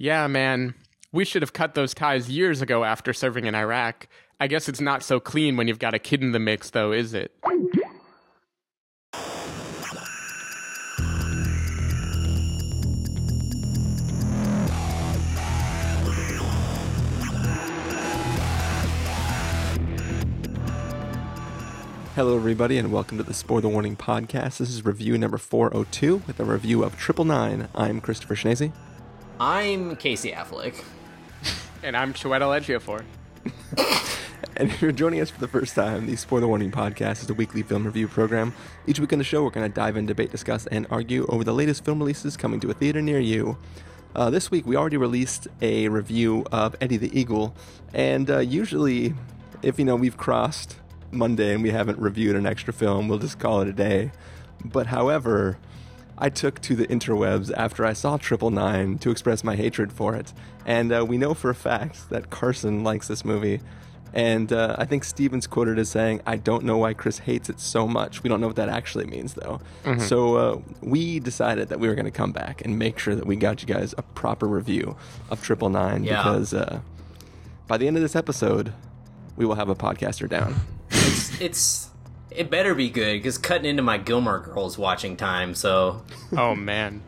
Yeah, man. We should have cut those ties years ago after serving in Iraq. I guess it's not so clean when you've got a kid in the mix, though, is it? Hello, everybody, and welcome to the Spoiler Warning Podcast. This is review number 402 with a review of Triple Nine. I'm Christopher Schnese. I'm Casey Affleck. And I'm Chiwetel Ejiofor. And if you're joining us for the first time, the Spoiler Warning Podcast is a weekly film review program. Each week on the show, we're going to dive in, debate, discuss, and argue over the latest film releases coming to a theater near you. Uh, this week, we already released a review of Eddie the Eagle, and uh, usually, if you know we've crossed Monday and we haven't reviewed an extra film, we'll just call it a day. But however, I took to the interwebs after I saw Triple Nine to express my hatred for it, and uh, we know for a fact that Carson likes this movie. And uh, I think Stephen's quoted as saying, I don't know why Chris hates it so much. We don't know what that actually means, though. So uh, we decided that we were going to come back and make sure that we got you guys a proper review of Triple Nine Yeah. because uh, by the end of this episode, we will have a podcaster down. It's it's it better be good because cutting into my Gilmore Girls watching time. So Oh, man.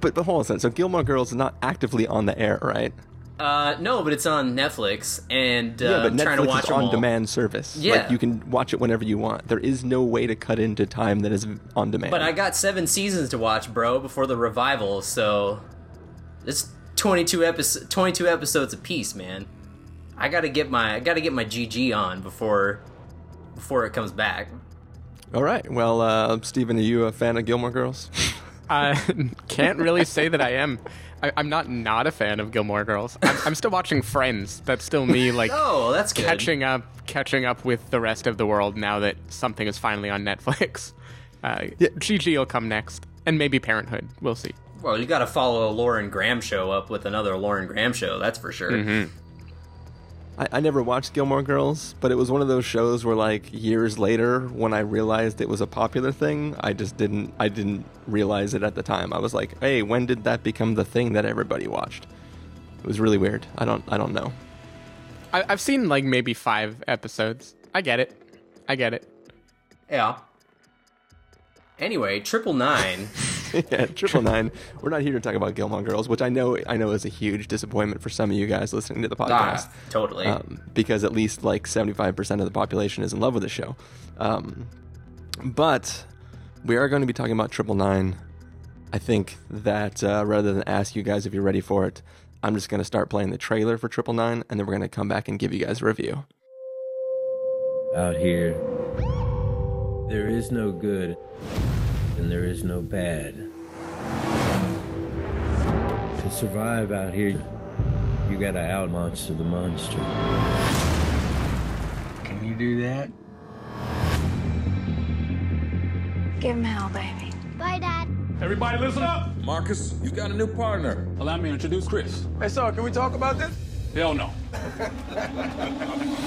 But, but hold on a second. So Gilmore Girls is not actively on the air, right? uh no, but it's on Netflix and uh, yeah, but I'm trying to Netflix watch is on demand service. Yeah. Like you can watch it whenever you want. There is no way to cut into time that is on demand. But I got seven seasons to watch, bro, before the revival. So it's 22 episodes, 22 episodes a piece, man. I gotta get my I gotta get my GG on before before it comes back. All right. Well, uh, Stephen, are you a fan of Gilmore Girls? I can't really say that I am. I, I'm not not a fan of Gilmore Girls. I'm, I'm still watching Friends. That's still me, like, Oh, that's good. catching up catching up with the rest of the world now that something is finally on Netflix. Uh, Yeah. GG will come next, and maybe Parenthood. We'll see. Well, you got to follow a Lauren Graham show up with another Lauren Graham show. That's for sure. Mm-hmm. I, I never watched Gilmore Girls, but it was one of those shows where, like, years later, when I realized it was a popular thing, I just didn't. I didn't realize it at the time. I was like, "Hey, when did that become the thing that everybody watched?" It was really weird. I don't. I don't know. I, I've seen like maybe five episodes. I get it. I get it. Yeah. Anyway, Triple Nine. yeah, triple nine. We're not here to talk about Gilmore Girls, which I know I know is a huge disappointment for some of you guys listening to the podcast. ah, totally. um, because at least like 75% of the population is in love with the show. Um, but we are going to be talking about Triple Nine. I think that uh, rather than ask you guys if you're ready for it, I'm just going to start playing the trailer for Triple Nine, and then we're going to come back and give you guys a review. Out here, there is no good and there is no bad. To survive out here, you gotta out monster the monster. Can you do that? Give him hell, baby. Bye, Dad. Everybody listen up. Marcus, you got a new partner. Allow me to introduce Chris. Hey, so can we talk about this? Hell no.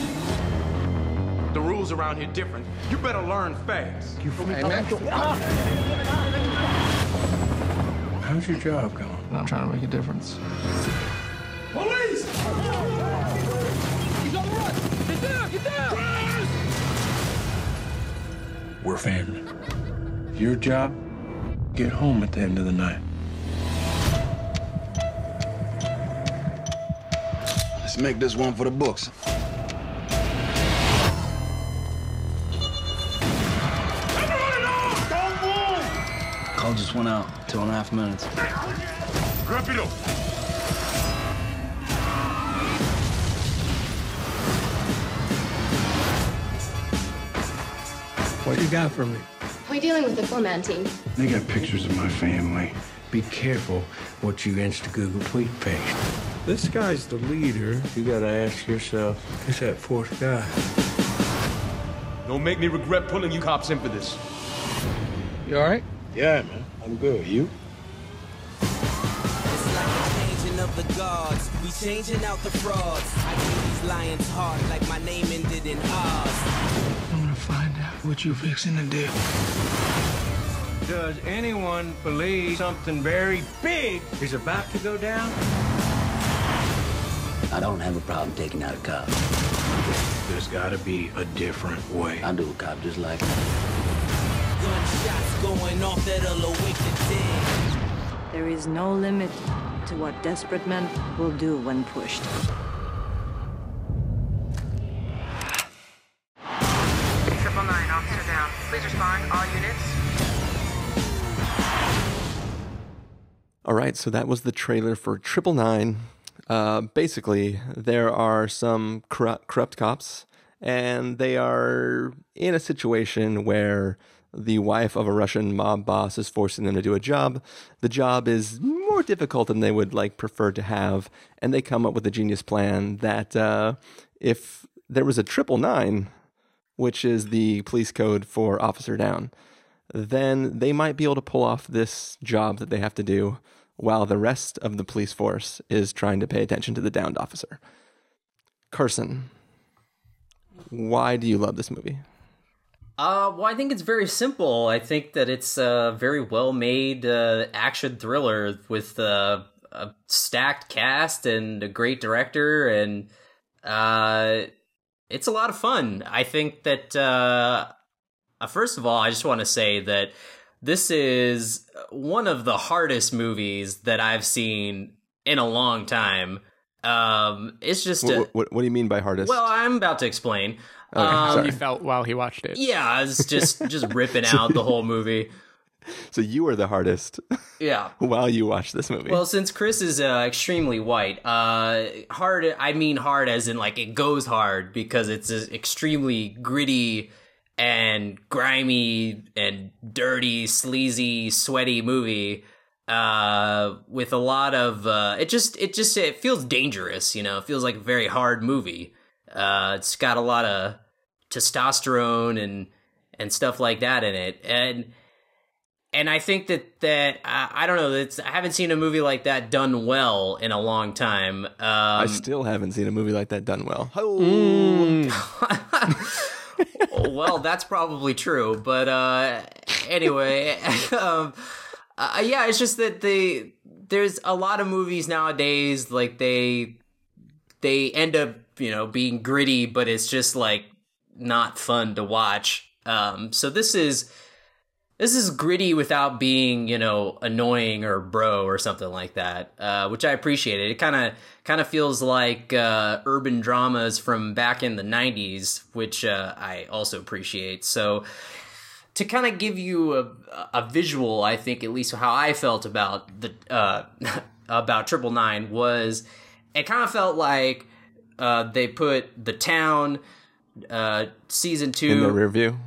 The rules around here different. You better learn fast. You Hey, man. How's your job going? I'm trying to make a difference. Police! He's on the run! Get down! Get down! We're family. Your job, get home at the end of the night. Let's make this one for the books. Call just went out. Two and a half minutes. Rápido! What you got for me? We're dealing with the four-man team. They got pictures of my family. Be careful what you insta Google tweet paste. This guy's the leader. You gotta ask yourself, who's that fourth guy? Don't make me regret pulling you cops in for this. You alright? Yeah, man. I'm good. You? The guards. We changing out the frauds. I give these lions heart like my name ended in Oz. I'm gonna find out what you fixing to do. Does anyone believe something very big is about to go down? I don't have a problem taking out a cop. There's gotta be a different way. I do a cop just like him. Gunshots going off that'll awake the dead. There is no limit to what desperate men will do when pushed. Triple nine, officer down. Please respond, all units. All right, so that was the trailer for Triple Nine. Uh, basically, there are some corrupt, corrupt cops, and they are in a situation where the wife of a Russian mob boss is forcing them to do a job. The job is more difficult than they would like prefer to have, and they come up with a genius plan that uh, if there was a triple nine, which is the police code for officer down, then they might be able to pull off this job that they have to do while the rest of the police force is trying to pay attention to the downed officer. Carson, why do you love this movie? Uh, well, I think it's very simple. I think that it's a very well made uh, action thriller with uh, a stacked cast and a great director, and uh, it's a lot of fun. I think that, uh, uh, first of all, I just want to say that this is one of the hardest movies that I've seen in a long time. Um, it's just a, What, what, what do you mean by hardest? well, I'm about to explain. Okay, Um, sorry. He felt while he watched it. yeah, I was just just ripping out the whole movie. so you were the hardest Yeah. while you watched this movie. Well, since Chris is uh, extremely white, uh, hard. I mean hard as in like it goes hard because it's an extremely gritty and grimy and dirty, sleazy, sweaty movie uh, with a lot of. Uh, it just it just it feels dangerous. You know, it feels like a very hard movie. Uh, it's got a lot of testosterone and and stuff like that in it, and and I think that that I, I don't know. It's I haven't seen a movie like that done well in a long time. Um, I still haven't seen a movie like that done well. well, that's probably true, but uh, anyway, um, uh, yeah, it's just that they there's a lot of movies nowadays like they they end up you know being gritty, but it's just like not fun to watch. Um, so this is this is gritty without being you know annoying or bro or something like that uh, which i appreciated it kind of kind of feels like uh, urban dramas from back in the 90s which uh, i also appreciate so to kind of give you a, a visual i think at least how i felt about the uh, about triple nine was it kind of felt like uh, they put the town uh, season two in the rear view.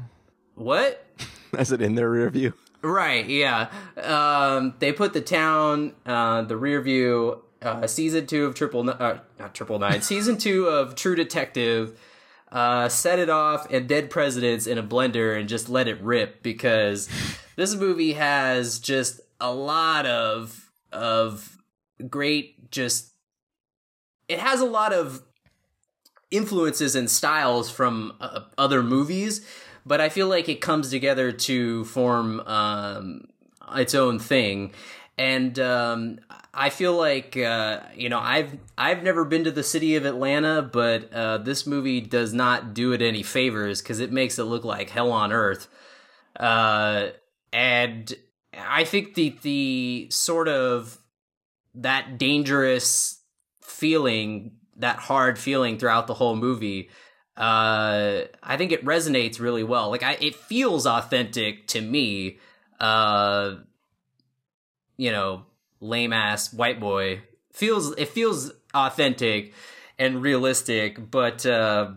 what As it in their rear view. Right, yeah. Um, they put the town, uh, the rear view, uh, season two of Triple, uh, not Triple Nine, season two of True Detective, uh, set it off and Dead Presidents in a blender and just let it rip because this movie has just a lot of, of great, just, it has a lot of influences and styles from uh, other movies, but I feel like it comes together to form um, its own thing. And um, I feel like uh, you know I've I've never been to the city of Atlanta, but uh, this movie does not do it any favors because it makes it look like hell on earth. Uh, and I think the the sort of that dangerous feeling, that hard feeling throughout the whole movie, uh, I think it resonates really well. Like I, it feels authentic to me. Uh, you know, lame ass white boy feels it feels authentic and realistic, but uh,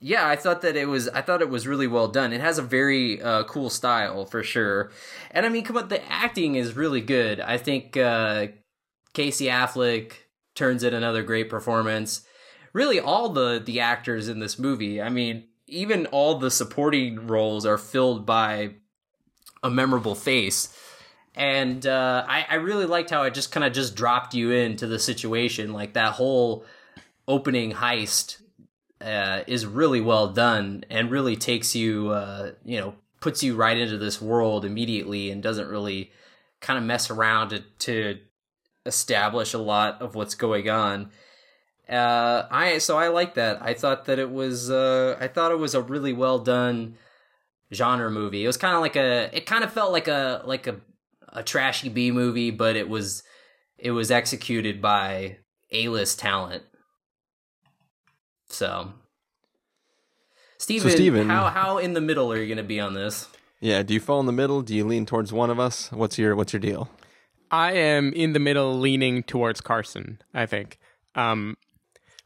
yeah, I thought that it was I thought it was really well done. It has a very uh, cool style for sure, and I mean, come on, the acting is really good. I think uh, Casey Affleck turns in another great performance. Really, all the the actors in this movie. I mean, even all the supporting roles are filled by a memorable face. And uh, I, I really liked how it just kind of just dropped you into the situation. Like that whole opening heist uh, is really well done and really takes you, uh, you know, puts you right into this world immediately and doesn't really kind of mess around to, to establish a lot of what's going on. Uh, I so I like that. I thought that it was uh, I thought it was a really well done genre movie. It was kind of like a it kind of felt like a like a a trashy B movie, but it was it was executed by A list talent. So, Stephen, Stephen- how how in the middle are you going to be on this? Yeah, do you fall in the middle? Do you lean towards one of us? What's your what's your deal? I am in the middle, leaning towards Carson. I think. Um,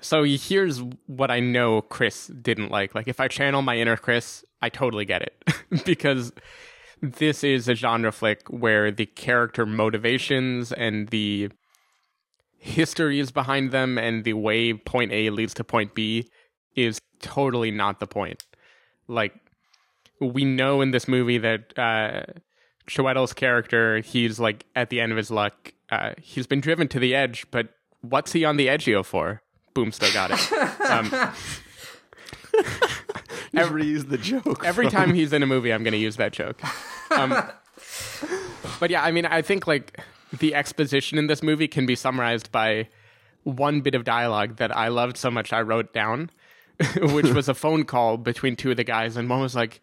so here's what I know Chris didn't like. Like, if I channel my inner Chris, I totally get it because this is a genre flick where the character motivations and the histories behind them and the way point A leads to point B is totally not the point. Like, we know in this movie that uh, Chiwetel's character, he's like at the end of his luck. Uh, he's been driven to the edge, but what's he on the edgeo for? Boom, still got it. Um, Every use the joke. every from- time he's in a movie, I'm going to use that joke. Um, but yeah, I mean, I think like the exposition in this movie can be summarized by one bit of dialogue that I loved so much I wrote down, which was a phone call between two of the guys, and one was like,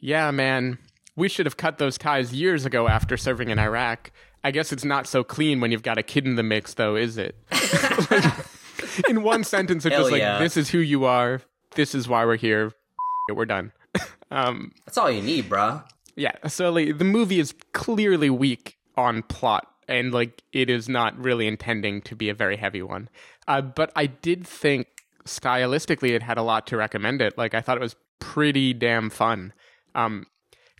"Yeah, man, we should have cut those ties years ago after serving in Iraq. I guess it's not so clean when you've got a kid in the mix, though, is it?" Like, in one sentence, it's Hell just like, yeah. "This is who you are. This is why we're here. We're done." um, That's all you need, bruh. yeah, so like the movie is clearly weak on plot and like it is not really intending to be a very heavy one. Uh, but I did think stylistically it had a lot to recommend it. Like I thought it was pretty damn fun. Um,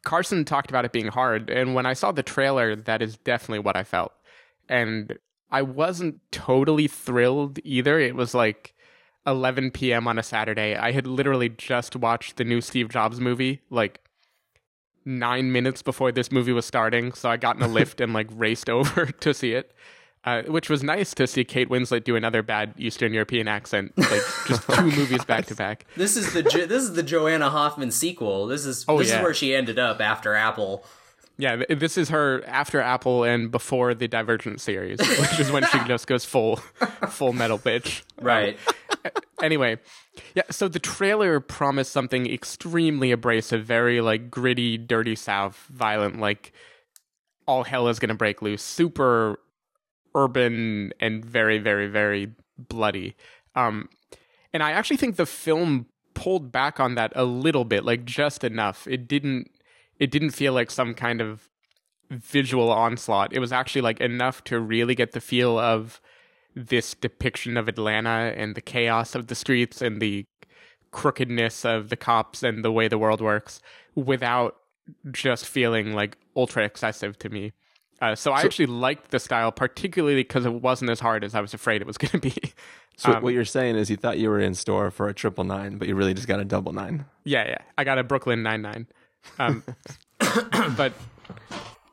Carson talked about it being hard, and when I saw the trailer, that is definitely what I felt. And I wasn't totally thrilled either. It was like 11 p.m. on a Saturday. I had literally just watched the new Steve Jobs movie, like nine minutes before this movie was starting. So I got in a Lyft and like raced over to see it, uh, which was nice to see Kate Winslet do another bad Eastern European accent, like just two movies back to back. This is the Jo- this is the Joanna Hoffman sequel. This is Oh, this yeah. is where she ended up after Apple. Yeah, this is her after Apple and before the Divergent series, which is when she just goes full, full metal bitch. Right. anyway, yeah. So the trailer promised something extremely abrasive, very like gritty, dirty South, violent, like all hell is gonna break loose, super urban and very, very, very bloody. Um, and I actually think the film pulled back on that a little bit, like just enough. It didn't. It didn't feel like some kind of visual onslaught. It was actually like enough to really get the feel of this depiction of Atlanta and the chaos of the streets and the crookedness of the cops and the way the world works without just feeling like ultra excessive to me. Uh, so, I actually liked the style, particularly because it wasn't as hard as I was afraid it was going to be. So Um, what you're saying is you thought you were in store for a triple nine, but you really just got a double nine. Yeah, yeah. I got a Brooklyn Nine Nine. Um, but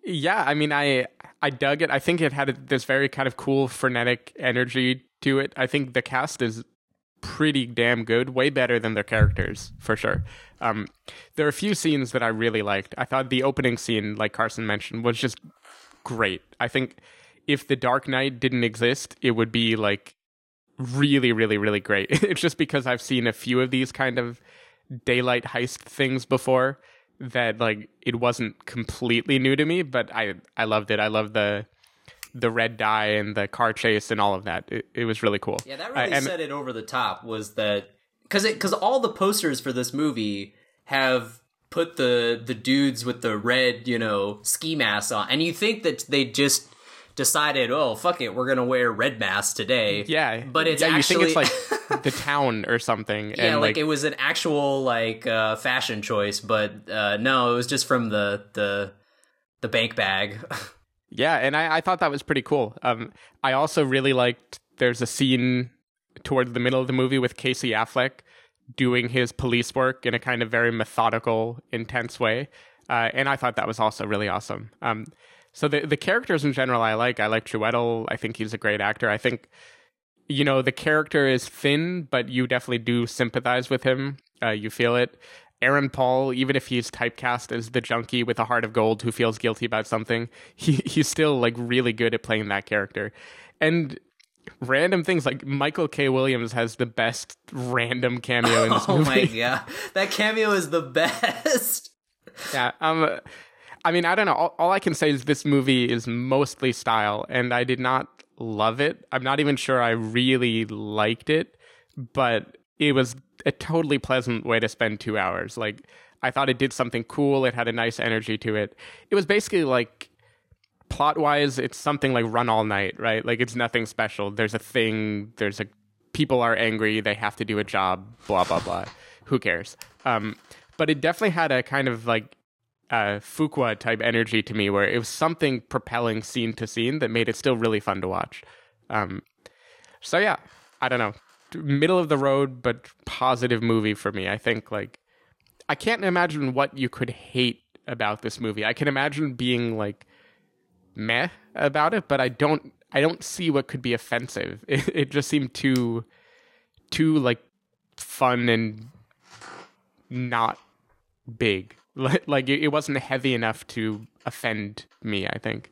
yeah, I mean, I I dug it. I think it had this very kind of cool frenetic energy to it. I think the cast is pretty damn good, way better than their characters for sure. Um, there are a few scenes that I really liked. I thought the opening scene, like Carson mentioned, was just great. I think if the Dark Knight didn't exist, it would be like really, really, really great. it's just because I've seen a few of these kind of daylight heist things before that like it wasn't completely new to me, but I I loved it. I loved the the red dye and the car chase and all of that. It, it was really cool. Yeah, that Uh, really and- set it over the top. Was that because it because all the posters for this movie have put the the dudes with the red you know ski masks on, and you think that they just decided, oh fuck it, we're gonna wear red masks today. Yeah, but it's yeah, actually you think it's like the town or something. yeah, and like, it was an actual like uh, fashion choice, but uh, no, it was just from the the the bank bag. Yeah, and I, I thought that was pretty cool. Um, I also really liked. There's a scene toward the middle of the movie with Casey Affleck doing his police work in a kind of very methodical, intense way, uh, and I thought that was also really awesome. Um, so the the characters in general, I like. I like Chiwetel. I think he's a great actor. I think you know the character is thin, but you definitely do sympathize with him. Uh, you feel it. Aaron Paul, even if he's typecast as the junkie with a heart of gold who feels guilty about something, he he's still like really good at playing that character. And random things like Michael K. Williams has the best random cameo in this oh movie. my god, that cameo is the best. Yeah, um, I mean, I don't know. All, all I can say is this movie is mostly style, and I did not love it. I'm not even sure I really liked it, but it was a totally pleasant way to spend two hours. Like, I thought it did something cool. It had a nice energy to it. It was basically like plot wise, it's something like Run All Night, right? Like, it's nothing special. There's a thing. There's a people are angry. They have to do a job. Blah blah blah. Who cares? Um, but it definitely had a kind of like uh, Fuqua type energy to me, where it was something propelling scene to scene that made it still really fun to watch. Um, so yeah, I don't know, middle of the road but positive movie for me. I think like I can't imagine what you could hate about this movie. I can imagine being like meh about it, but I don't. I don't see what could be offensive. It, it just seemed too, too like fun and not big. Like, it wasn't heavy enough to offend me. I think.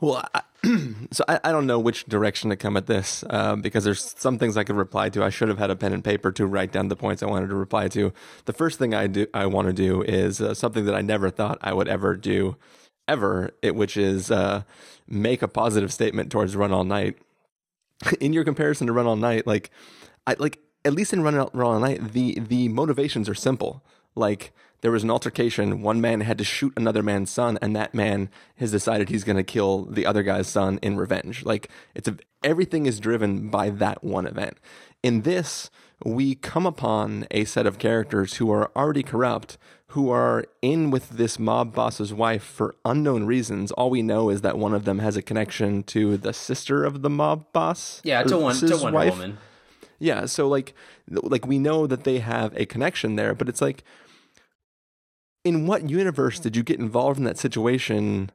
Well, I, so I, I don't know which direction to come at this uh, because there's some things I could reply to. I should have had a pen and paper to write down the points I wanted to reply to. The first thing I do I want to do is uh, something that I never thought I would ever do, ever. It, which is uh, make a positive statement towards Run All Night. In your comparison to Run All Night, like I like at least in Run All, Run All Night, the the motivations are simple. Like there was an altercation. One man had to shoot another man's son, and that man has decided he's going to kill the other guy's son in revenge. Like it's a, everything is driven by that one event. In this, we come upon a set of characters who are already corrupt, who are in with this mob boss's wife for unknown reasons. All we know is that one of them has a connection to the sister of the mob boss. Yeah, to one to one wife. woman. Yeah, so like like we know that they have a connection there, but it's like in what universe did you get involved in that situation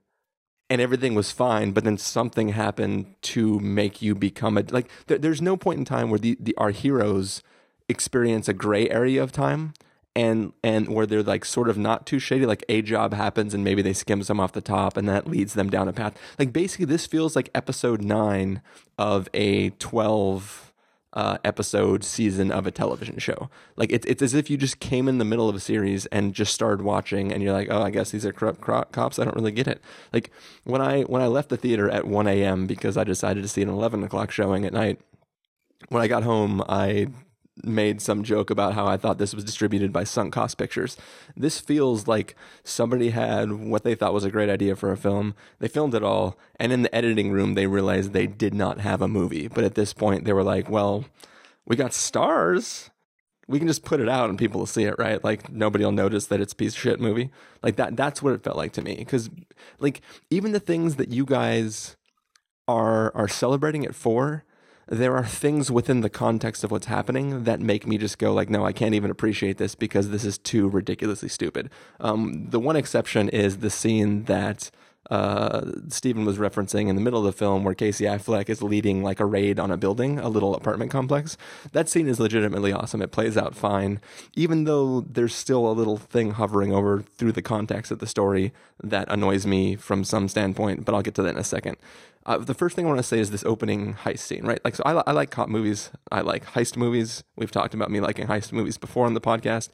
and everything was fine, but then something happened to make you become a like there, there's no point in time where the, the our heroes experience a gray area of time and and where they're like sort of not too shady like a job happens and maybe they skim some off the top and that leads them down a path like basically this feels like episode 9 of a 12 uh, episode season of a television show. Like it's it's as if you just came in the middle of a series and just started watching, and you're like, oh, I guess these are corrupt cro- cops. I don't really get it. Like when I when I left the theater at 1 a.m. because I decided to see an 11 o'clock showing at night. When I got home, I made some joke about how I thought this was distributed by Sunk Cost Pictures. This feels like somebody had what they thought was a great idea for a film. They filmed it all, and in the editing room, they realized they did not have a movie. But at this point, they were like, well, we got stars. We can just put it out and people will see it, right? Like nobody will notice that it's a piece of shit movie. Like that that's what it felt like to me cuz like even the things that you guys are are celebrating it for, there are things within the context of what's happening that make me just go like, no, I can't even appreciate this because this is too ridiculously stupid. Um, the one exception is the scene that uh, Stephen was referencing in the middle of the film where Casey Affleck is leading like a raid on a building, a little apartment complex. That scene is legitimately awesome. It plays out fine, even though there's still a little thing hovering over through the context of the story that annoys me from some standpoint, but I'll get to that in a second. Uh, the first thing I want to say is this opening heist scene, right? Like, so I, I like cop movies. I like heist movies. We've talked about me liking heist movies before on the podcast.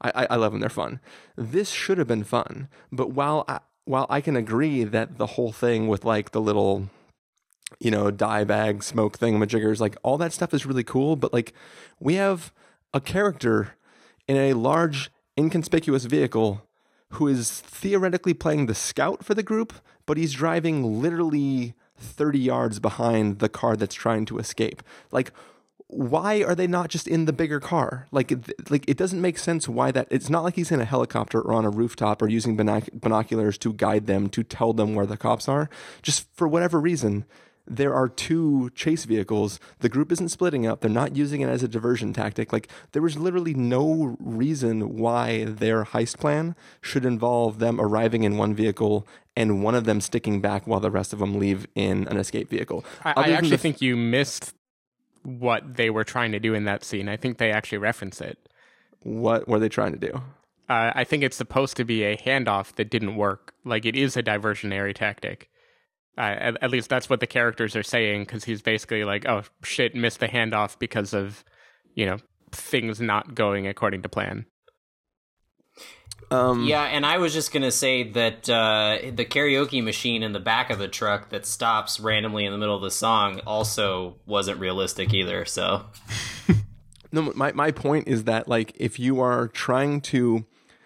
I, I, love them. They're fun. This should have been fun, but while I, while I can agree that the whole thing with like the little, you know, dye bag smoke thingamajiggers, like all that stuff is really cool, but like we have a character in a large, inconspicuous vehicle who is theoretically playing the scout for the group, but he's driving literally 30 yards behind the car that's trying to escape. Like, why are they not just in the bigger car? Like, it, like it doesn't make sense why that. It's not like he's in a helicopter or on a rooftop or using binoc- binoculars to guide them to tell them where the cops are. Just for whatever reason, there are two chase vehicles. The group isn't splitting up. They're not using it as a diversion tactic. Like there was literally no reason why their heist plan should involve them arriving in one vehicle and one of them sticking back while the rest of them leave in an escape vehicle. I, I actually f- think you missed what they were trying to do in that scene. I think they actually reference it. What were they trying to do? Uh, I think it's supposed to be a handoff that didn't work. Like it is a diversionary tactic. Uh, at, at least that's what the characters are saying because he's basically like, "Oh shit, missed the handoff because of, you know, things not going according to plan." Um, yeah, and I was just gonna say that uh, the karaoke machine in the back of the truck that stops randomly in the middle of the song also wasn't realistic either. So, no, my my point is that like if you are trying to,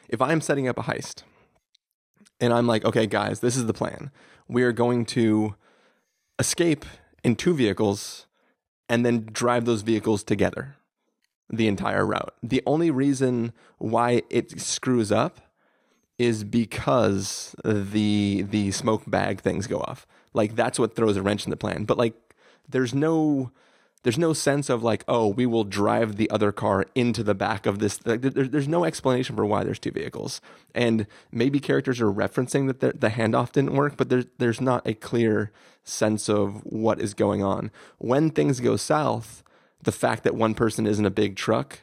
if I'm setting up a heist, and I'm like, okay, guys, this is the plan. We are going to escape in two vehicles, and then drive those vehicles together the entire route. The only reason why it screws up is because the the smoke bag things go off. Like that's what throws a wrench in the plan. But like there's no there's no sense of like oh we will drive the other car into the back of this like, there, there's no explanation for why there's two vehicles and maybe characters are referencing that the, the handoff didn't work but there's there's not a clear sense of what is going on when things go south the fact that one person isn't a big truck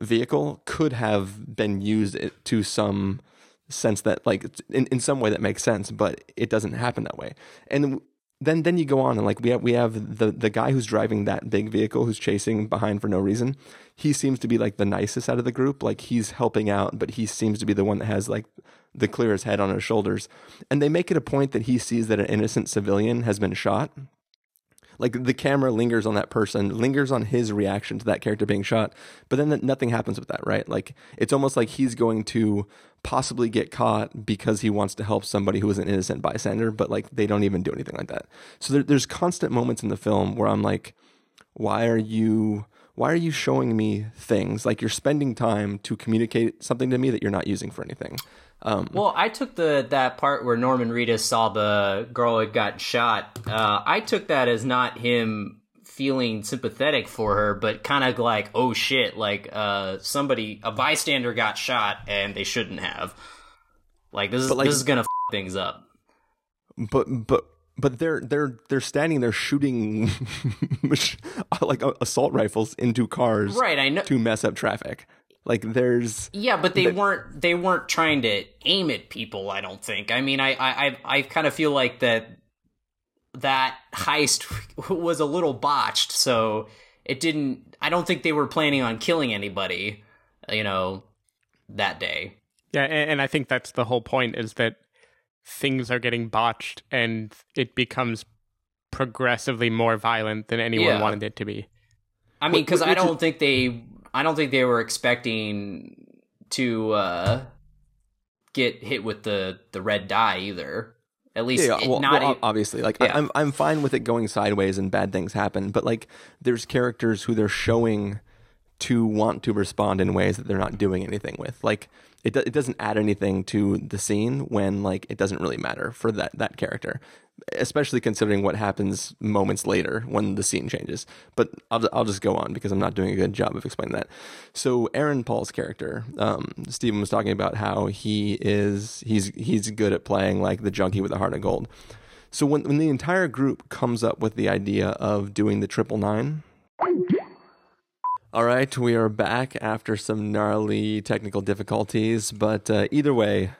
vehicle could have been used to some sense that like in, in some way that makes sense but it doesn't happen that way. And then then you go on and like we have we have the the guy who's driving that big vehicle who's chasing behind for no reason. He seems to be like the nicest out of the group. Like he's helping out but he seems to be the one that has like the clearest head on his shoulders. And they make it a point that he sees that an innocent civilian has been shot like the camera lingers on that person, lingers on his reaction to that character being shot, but then nothing happens with that, right? Like it's almost like he's going to possibly get caught because he wants to help somebody who is an innocent bystander, but like they don't even do anything like that. So there, there's constant moments in the film where I'm like, why are you? Why are you showing me things like you're spending time to communicate something to me that you're not using for anything? Um, well, I took the that part where Norman Reedus saw the girl who got shot. Uh, I took that as not him feeling sympathetic for her, but kind of like, oh shit, like uh, somebody, a bystander got shot and they shouldn't have. Like this is like, this is gonna f- things up. But but but they're they're they're standing there shooting like assault rifles into cars, right? I know to mess up traffic. Like there's yeah, but they weren't they weren't trying to aim at people. I don't think. I mean, I I I kind of feel like that that heist was a little botched, so it didn't. I don't think they were planning on killing anybody. You know, that day. Yeah, and, and I think that's the whole point is that things are getting botched and it becomes progressively more violent than anyone yeah. wanted it to be. I mean, because I don't think they I don't think they were expecting to uh, get hit with the the red dye either. At least, yeah, well, not well, obviously. Like yeah. I'm, I'm fine with it going sideways and bad things happen, but like there's characters who they're showing to want to respond in ways that they're not doing anything with. Like it, it doesn't add anything to the scene when like it doesn't really matter for that that character especially considering what happens moments later when the scene changes. But I'll, I'll just go on because I'm not doing a good job of explaining that. So Aaron Paul's character, um, Stephen was talking about how he is he's he's good at playing like the junkie with a heart of gold. So when when the entire group comes up with the idea of doing the triple nine. All right, we are back after some gnarly technical difficulties, but uh, either way,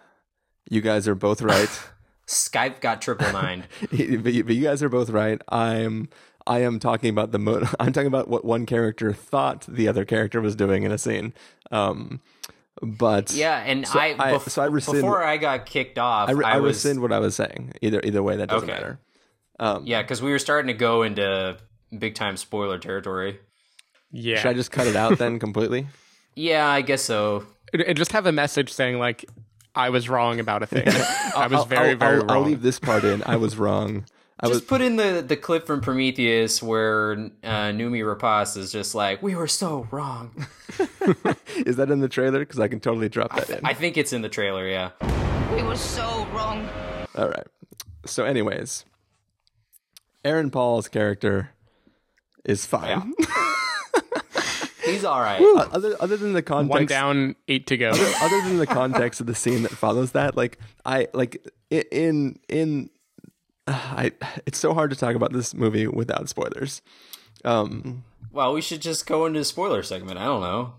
you guys are both right. Skype got triple nine. but, you, guys are both right. I'm I am talking about the mo- I'm talking about what one character thought the other character was doing in a scene. Um, but yeah, and so I, I so I rescind, before I got kicked off, I, I, I was, rescind what I was saying. Either either way, that doesn't okay. matter. Um, yeah, because we were starting to go into big time spoiler territory. Yeah, should I just cut it out then completely? Yeah, I guess so. And just have a message saying like I was wrong about a thing. I was very, I'll, very I'll, wrong. I'll leave this part in. I was wrong. I just was... put in the, the clip from Prometheus where uh, Noomi Rapace is just like, "We were so wrong." is that in the trailer? Because I can totally drop that I th- in. I think it's in the trailer. Yeah. We were so wrong. All right. So, anyways, Aaron Paul's character is fine. Yeah. He's all right. Other, other than the context, one down, eight to go. Other, other than the context of the scene that follows that, like I like in in uh, I it's so hard to talk about this movie without spoilers. Um, well, we should just go into the spoiler segment. I don't know.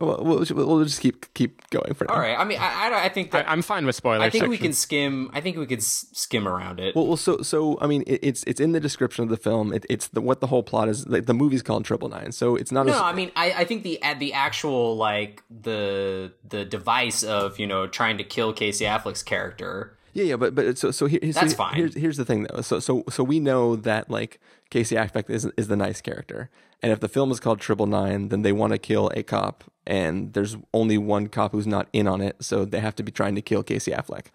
Well, we'll, we'll just keep keep going for now. All right. I mean, I, I, I think that I, am fine with spoilers. I think we can skim. I think we could skim around it. Well, well, so so I mean, it, it's it's in the description of the film. It, it's the what the whole plot is. Like, the movie's called Triple Nine, so it's not. no, a, I mean, I, I think the the actual like the the device of you know trying to kill Casey Affleck's character. Yeah, yeah, but but so so here, so That's fine. Here's here's the thing though. So so so we know that like Casey Affleck is is the nice character, and if the film is called Triple Nine, then they want to kill a cop, and there's only one cop who's not in on it, so they have to be trying to kill Casey Affleck.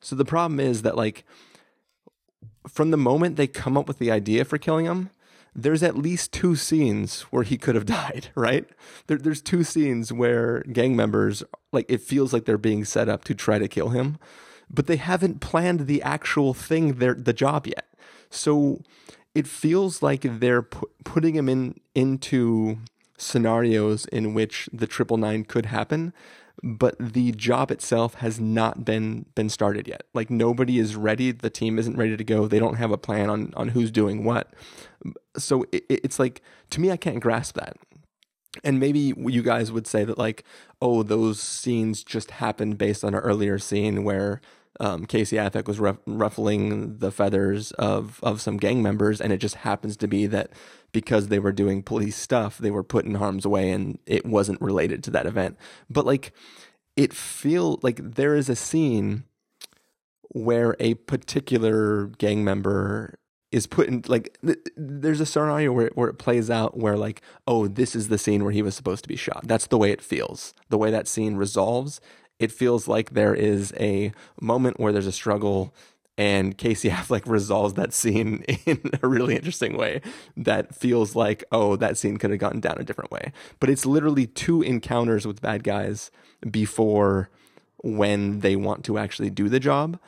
So the problem is that like from the moment they come up with the idea for killing him, there's at least two scenes where he could have died, right? There, there's two scenes where gang members, like, it feels like they're being set up to try to kill him, but they haven't planned the actual thing, their, the job yet. So it feels like they're pu- putting him in into scenarios in which the triple nine could happen but the job itself has not been been started yet. Like nobody is ready. The team isn't ready to go. They don't have a plan on on who's doing what. So it, it's like to me i can't grasp that. And maybe you guys would say that like oh those scenes just happened based on an earlier scene where um, Casey Affleck was ruff- ruffling the feathers of of some gang members, and it just happens to be that because they were doing police stuff, they were put in harm's way, and it wasn't related to that event. But like, it feel like there is a scene where a particular gang member is put in like th- there's a scenario where where it plays out where like oh this is the scene where he was supposed to be shot. That's the way it feels. The way that scene resolves it feels like there is a moment where there's a struggle and Casey Affleck resolves that scene in a really interesting way that feels like, oh, that scene could have gotten down a different way. But it's literally two encounters with bad guys before when they want to actually do the job.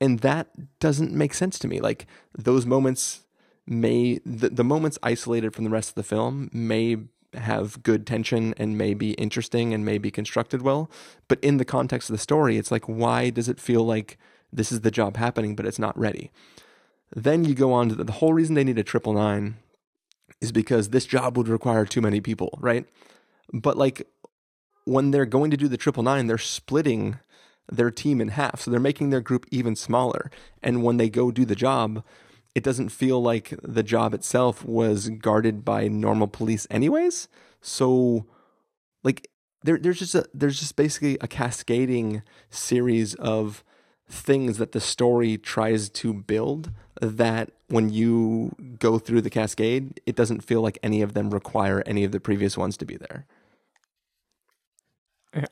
And that doesn't make sense to me. Like those moments may, the, the moments isolated from the rest of the film may have good tension and may be interesting and may be constructed well. But in the context of the story, it's like, why does it feel like this is the job happening, but it's not ready? Then you go on to the, the whole reason they need a triple nine is because this job would require too many people, right? But like when they're going to do the triple nine, they're splitting their team in half. So they're making their group even smaller. And when they go do the job, it doesn't feel like the job itself was guarded by normal police anyways so like there, there's just a there's just basically a cascading series of things that the story tries to build that when you go through the cascade it doesn't feel like any of them require any of the previous ones to be there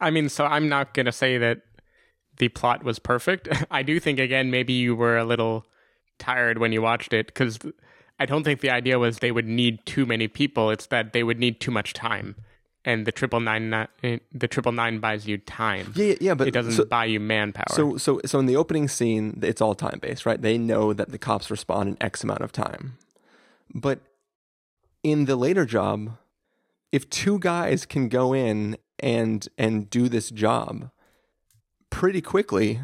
I mean, so I'm not going to say that the plot was perfect. I do think, again, maybe you were a little tired when you watched it because I don't think the idea was they would need too many people. It's that they would need too much time, and the triple nine eh, the triple nine buys you time. Yeah, yeah, but it doesn't so, buy you manpower. So, so, so in the opening scene, it's all time based, right? They know that the cops respond in X amount of time, but in the later job, if two guys can go in and and do this job pretty quickly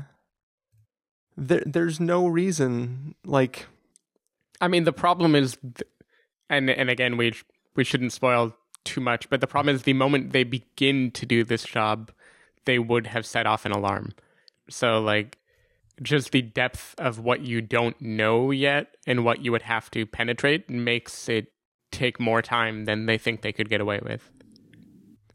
there there's no reason like I mean the problem is th- and and again we we shouldn't spoil too much but the problem is the moment they begin to do this job they would have set off an alarm. So like just the depth of what you don't know yet and what you would have to penetrate makes it take more time than they think they could get away with.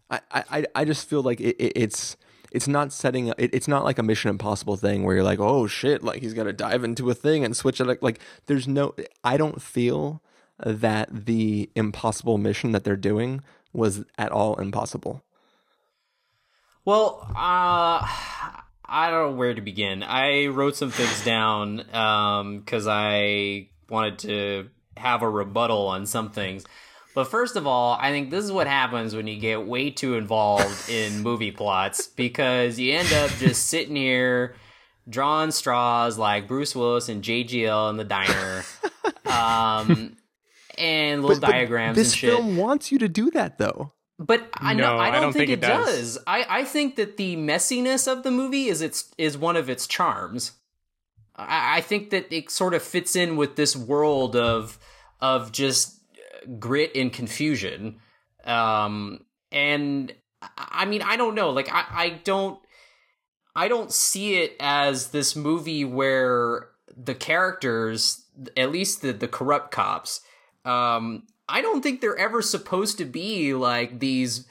I, I, I just feel like it, it, it's it's not setting it, it's not like a mission impossible thing where you're like oh shit like he's to dive into a thing and switch it like, like there's no i don't feel that the impossible mission that they're doing was at all impossible. Well uh i don't know where to begin. I wrote some things down um because i wanted to have a rebuttal on some things. But first of all, I think this is what happens when you get way too involved in movie plots because you end up just sitting here drawing straws like Bruce Willis and JGL in the diner. Um, and little but, diagrams but this and shit. This film wants you to do that though. But I no, know I don't, I don't think, think, it, it does. does. I, I think that the messiness of the movie is its is one of its charms. I, I think that it sort of fits in with this world of of just grit and confusion. Um, and I mean, I don't know. Like, I, I don't, I don't see it as this movie where the characters, at least the the corrupt cops, um, I don't think they're ever supposed to be like these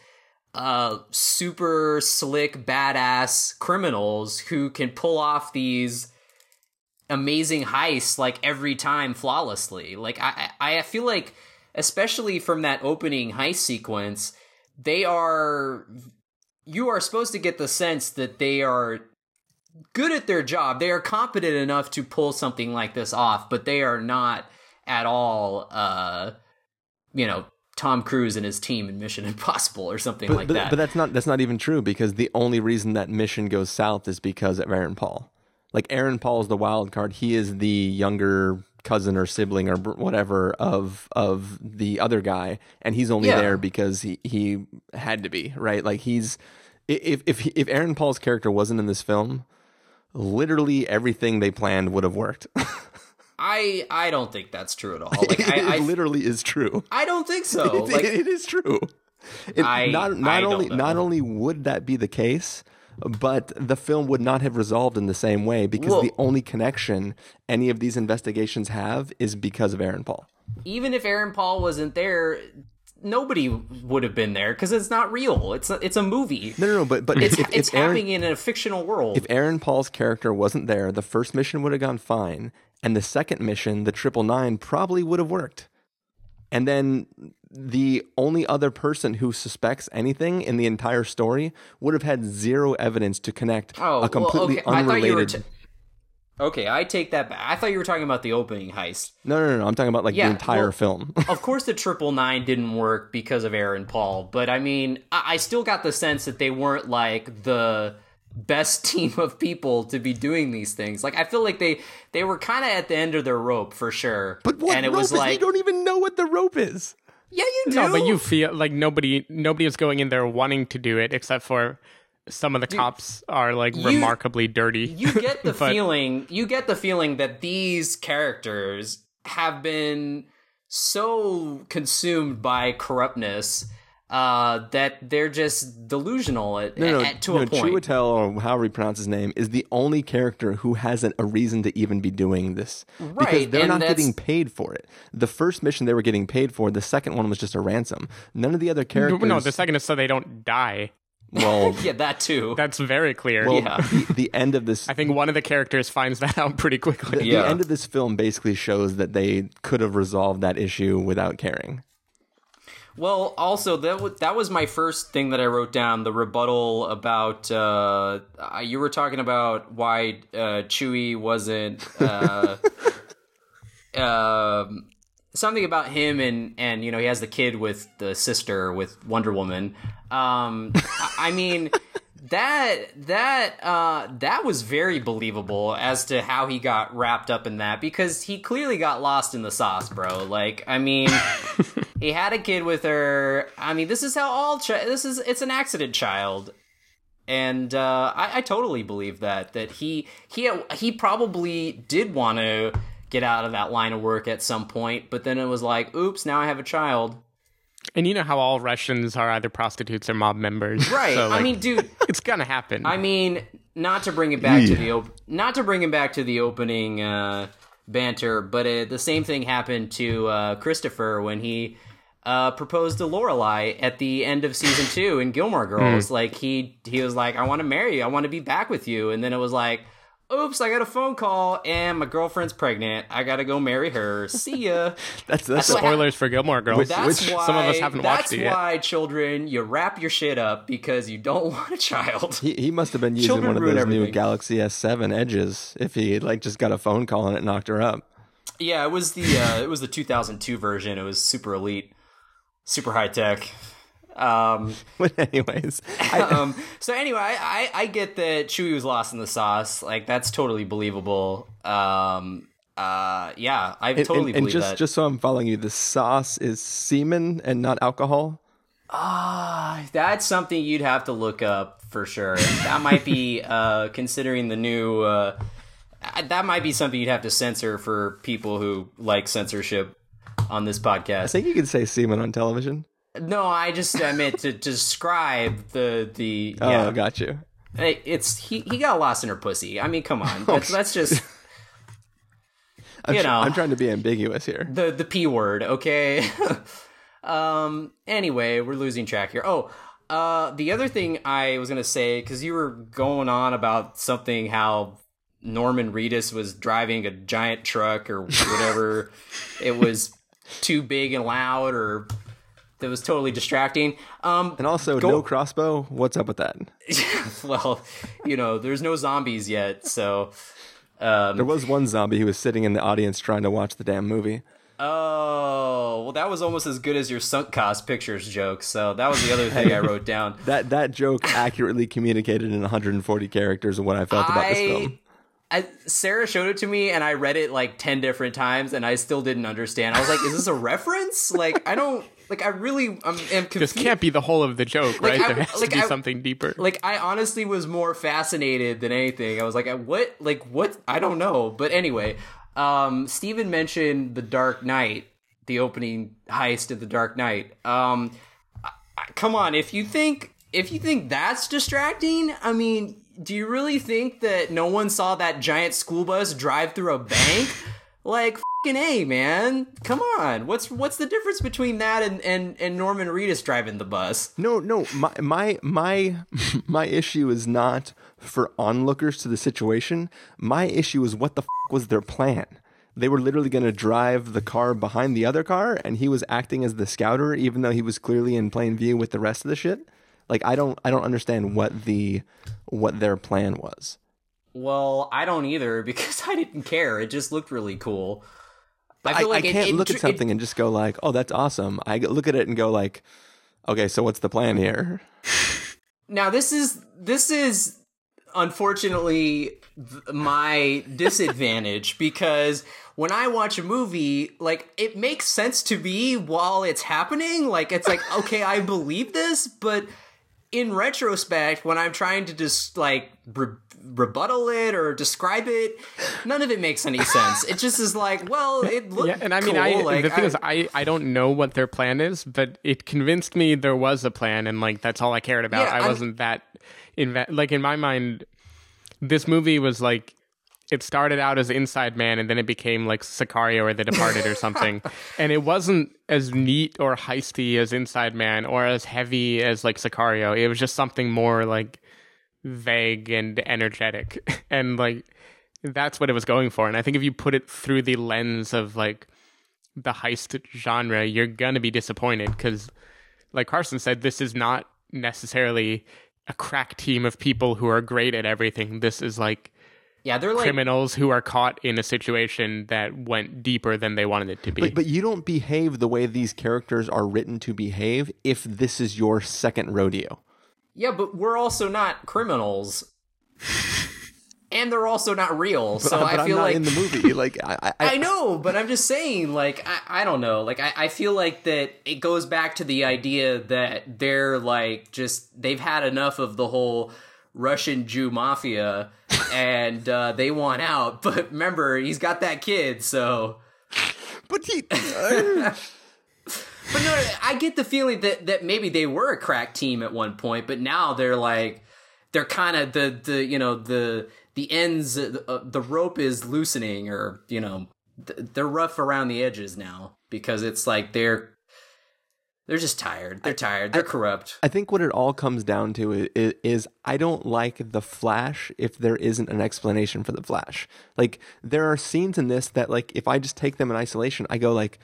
uh super slick badass criminals who can pull off these amazing heists like every time flawlessly. Like I I I feel like especially from that opening heist sequence, they are you are supposed to get the sense that they are good at their job. They are competent enough to pull something like this off, but they are not at all uh you know Tom Cruise and his team in Mission Impossible or something But, like but, that. but that's not that's not even true because the only reason that mission goes south is because of Aaron Paul. Like Aaron Paul is the wild card. He is the younger cousin or sibling or whatever of of the other guy, and he's only Yeah. there because he he had to be right. Like he's if if if Aaron Paul's character wasn't in this film, literally everything they planned would have worked. I I don't think that's true at all. Like I, it I literally is true. I don't think so. It- Like it is true. It- I- not not I only know. not only would that be the case, but the film would not have resolved in the same way because the only connection any of these investigations have is because of Aaron Paul. even if Aaron Paul wasn't there, nobody would have been there because it's not real. It's a, it's a movie. No, no, no. But but It's if, it's if Aaron, happening in a fictional world. if Aaron Paul's character wasn't there, the first mission would have gone fine, and the second mission, the triple nine, probably would have worked. And then the only other person who suspects anything in the entire story would have had zero evidence to connect oh, a completely well, okay. I thought you were. unrelated. T- okay, I take that back. I thought you were talking about the opening heist. No, no, no, no. I'm talking about like Yeah, the entire well- film. of course, the triple nine didn't work because of Aaron Paul, but I mean, I, I still got the sense that they weren't like the best team of people to be doing these things. Like, I feel like they they were kind of at the end of their rope for sure. but what and it rope was is? like, you don't even know what the rope is. yeah, you do. No, but you feel like nobody nobody is going in there wanting to do it except for some of the cops are like you- remarkably dirty. you get the But- feeling you get the feeling that these characters have been so consumed by corruptness uh, that they're just delusional at, No, no, at- to no. a point. Chiwetel, or however you pronounce his name, is the only character who has an, a reason to even be doing this Right, because they're and not that's- getting paid for it. The first mission they were getting paid for. The second one was just a ransom. None of the other characters. no, the second is so they don't die. well, yeah, that too. That's very clear. well, Yeah. the, the end of this. I think one of the characters finds that out pretty quickly. the, Yeah. the end of this film basically shows that they could have resolved that issue without caring. Well, also that w- that was my first thing that I wrote down. The rebuttal about uh, you were talking about why uh, Chewie wasn't uh, um, something about him and and you know he has the kid with the sister with Wonder Woman. Um, I mean. That that uh that was very believable as to how he got wrapped up in that because he clearly got lost in the sauce, bro. Like, I mean, he had a kid with her. I mean, this is how all chi- this is. It's an accident child, and uh, I, I totally believe that that he he he probably did want to get out of that line of work at some point, but then it was like, oops, now I have a child. And you know how all Russians are either prostitutes or mob members. Right. So, I mean, dude. it's gonna happen. I mean, not to bring it back to the op- not to bring it back to the opening uh, banter, but uh, the same thing happened to uh, Christopher when he uh, proposed to Lorelai at the end of season two in Gilmore Girls. Like he he was like, "I want to marry you. I want to be back with you," and then it was like. Oops, I got a phone call and my girlfriend's pregnant. I gotta go marry her. See ya. That's that's what Spoilers for Gilmore Girls, That's which why some of us haven't watched it yet. why, children, you wrap your shit up because you don't want a child. He, he must have been using Children one of ruin those new. Galaxy S7 edges if he like just got a phone call and it knocked her up. Yeah, it was the uh, it was the 2002 version. It was super elite, super high tech. Um, But anyways, I, um, so anyway, I, I, I get that Chewie was lost in the sauce. Like that's totally believable. Um, uh, yeah, I and, totally and, and believe just that. just so I'm following you, the sauce is semen and not alcohol. Ah, that's something you'd have to look up for sure. That might be uh, considering the new. Uh, that might be something you'd have to censor for people who like censorship on this podcast. I think you could say semen on television. No, I just I meant to describe the the. Oh, yeah. got you. It's he he got lost in her pussy. I mean, come on. That's, that's just I'm You tr- know. I'm trying to be ambiguous here. the the p word. Okay. um. Anyway, we're losing track here. Oh. Uh, the other thing I was gonna say because you were going on about something how Norman Reedus was driving a giant truck or whatever, it was too big and loud or that was totally distracting. Um, And also, Go- no crossbow. What's up with that? well, you know, there's no zombies yet, so. Um, There was one zombie who was sitting in the audience trying to watch the damn movie. Oh, well, that was almost as good as your sunk cost pictures joke. So that was the other thing I wrote down. That that joke accurately communicated in 140 characters of what I felt about this film. I, Sarah showed it to me, and I read it like ten different times, and I still didn't understand. I was like, "Is this a reference? Like, I don't like. I really am, am confused. This can't be the whole of the joke, Like, right? I- there has like, to be I- something deeper. Like, I honestly was more fascinated than anything. I was like, "What? Like, what? I don't know." But anyway, um, Stephen mentioned the Dark Knight, the opening heist of the Dark Knight. Um, come on, if you think if you think that's distracting, I mean, do you really think that no one saw that giant school bus drive through a bank? like fucking a man, come on. What's what's the difference between that and and, and Norman Reedus driving the bus? No, no, my my my my issue is not for onlookers to the situation. My issue is what the fuck was their plan. They were literally going to drive the car behind the other car, and he was acting as the scouter, even though he was clearly in plain view with the rest of the shit. Like I don't I don't understand what the what their plan was. Well, I don't either because I didn't care. It just looked really cool. I, feel like I it- can't it look at something and just go like, "Oh, that's awesome." I look at it and go like, "Okay, so what's the plan here?" Now this is this is unfortunately my disadvantage because when I watch a movie, like it makes sense to me while it's happening. Like it's like, okay, I believe this, but in retrospect, when I'm trying to just like re- rebuttal it or describe it, none of it makes any sense. It just is like, well, it looked yeah, and I mean, cool. I like, the thing I- is, I I don't know what their plan is, but it convinced me there was a plan, and like that's all I cared about. Yeah, I I'm- wasn't that inve- like in my mind. This movie was like it started out as Inside Man, and then it became like Sicario or The Departed or something, and it wasn't as neat or heisty as Inside Man or as heavy as like Sicario. It was just something more like vague and energetic, and like that's what it was going for. And I think if you put it through the lens of like the heist genre, you're gonna be disappointed because, like Carson said, this is not necessarily a crack team of people who are great at everything. This is like yeah, they're like criminals who are caught in a situation that went deeper than they wanted it to be. But but you don't behave the way these characters are written to behave if this is your second rodeo. Yeah, but we're also not criminals. and they're also not real. So uh, but I I'm feel not like in the movie. Like I, I, I know, but I'm just saying, like, I, I don't know. Like, I, I feel like that it goes back to the idea that they're like just they've had enough of the whole Russian Jew mafia and uh, they want out. But remember, he's got that kid, so. But he. But no, I get the feeling that that maybe they were a crack team at one point, but now they're like they're kind of the the you know the the ends uh, the rope is loosening or you know th- they're rough around the edges now because it's like they're they're just tired. They're tired. They're corrupt. I think what it all comes down to is, is I don't like the Flash if there isn't an explanation for the Flash. Like there are scenes in this that like if I just take them in isolation, I go like,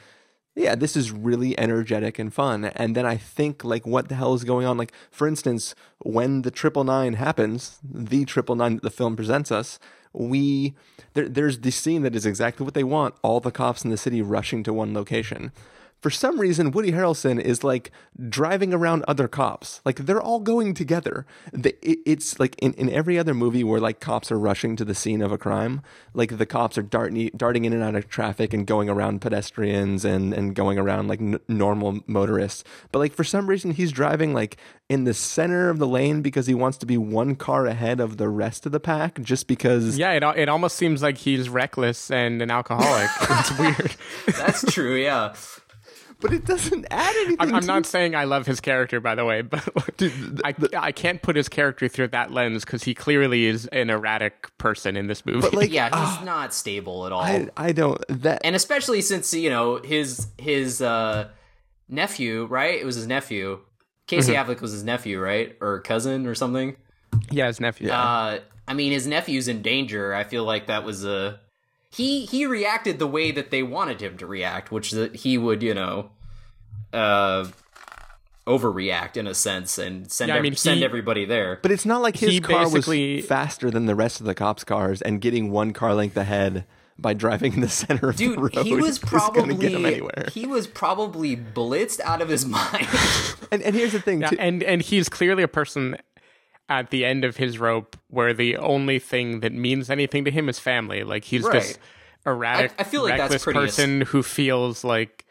yeah, this is really energetic and fun. And then I think like, what the hell is going on? Like for instance, when the triple nine happens, the triple nine that the film presents us, we there, there's the scene that is exactly what they want. All the cops in the city rushing to one location for some reason, Woody Harrelson is like driving around other cops. Like they're all going together. The, it, it's like in, in every other movie where like cops are rushing to the scene of a crime, like the cops are darting, darting in and out of traffic and going around pedestrians and, and going around like n- normal motorists. But like for some reason, he's driving like in the center of the lane because he wants to be one car ahead of the rest of the pack just because. yeah, it, it almost seems like he's reckless and an alcoholic. it's weird. That's true. Yeah. But it doesn't add anything. I'm, I'm to not saying I love his character, by the way, but I, I can't put his character through that lens because he clearly is an erratic person in this movie. But, like, yeah, he's ah, not stable at all. I, I don't that and especially since you know his his uh, nephew, right? It was his nephew. Casey Mm-hmm. Affleck was his nephew, right, or cousin or something. yeah, his nephew. Uh, I mean, his nephew's in danger. I feel like that was a he. He reacted the way that they wanted him to react, which that he would, you know, uh, overreact in a sense and send Yeah, I ev- mean, send he- everybody there. But it's not like his He car was faster than the rest of the cops' cars and getting one car length ahead by driving in the center of the Dude, road. he was probably get him anywhere. he was probably blitzed out of his mind. And, and here's the thing, Yeah, too. and and he's clearly a person at the end of his rope where the only thing that means anything to him is family. Like he's Right. this erratic, I- I feel like that's reckless pretty es- person who feels like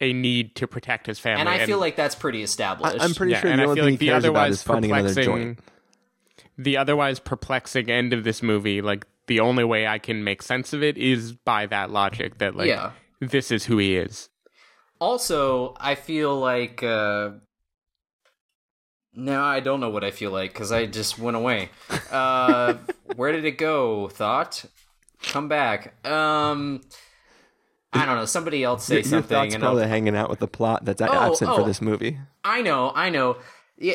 a need to protect his family. and I feel like that's pretty established. I'm pretty yeah, sure and the I only feel thing like he the cares about otherwise is finding another perplexing, joint. the otherwise perplexing end of this movie, like the only way I can make sense of it is by that logic that like Yeah. this is who he is. also, I feel like uh no, I don't know what I feel like because I just went away. Uh, where did it go? Thought, come back. Um, I don't know. Somebody else say Your, your something. thoughts and I'll- probably hanging out with the plot that's Oh, absent for oh. this movie. I know, I know. Yeah,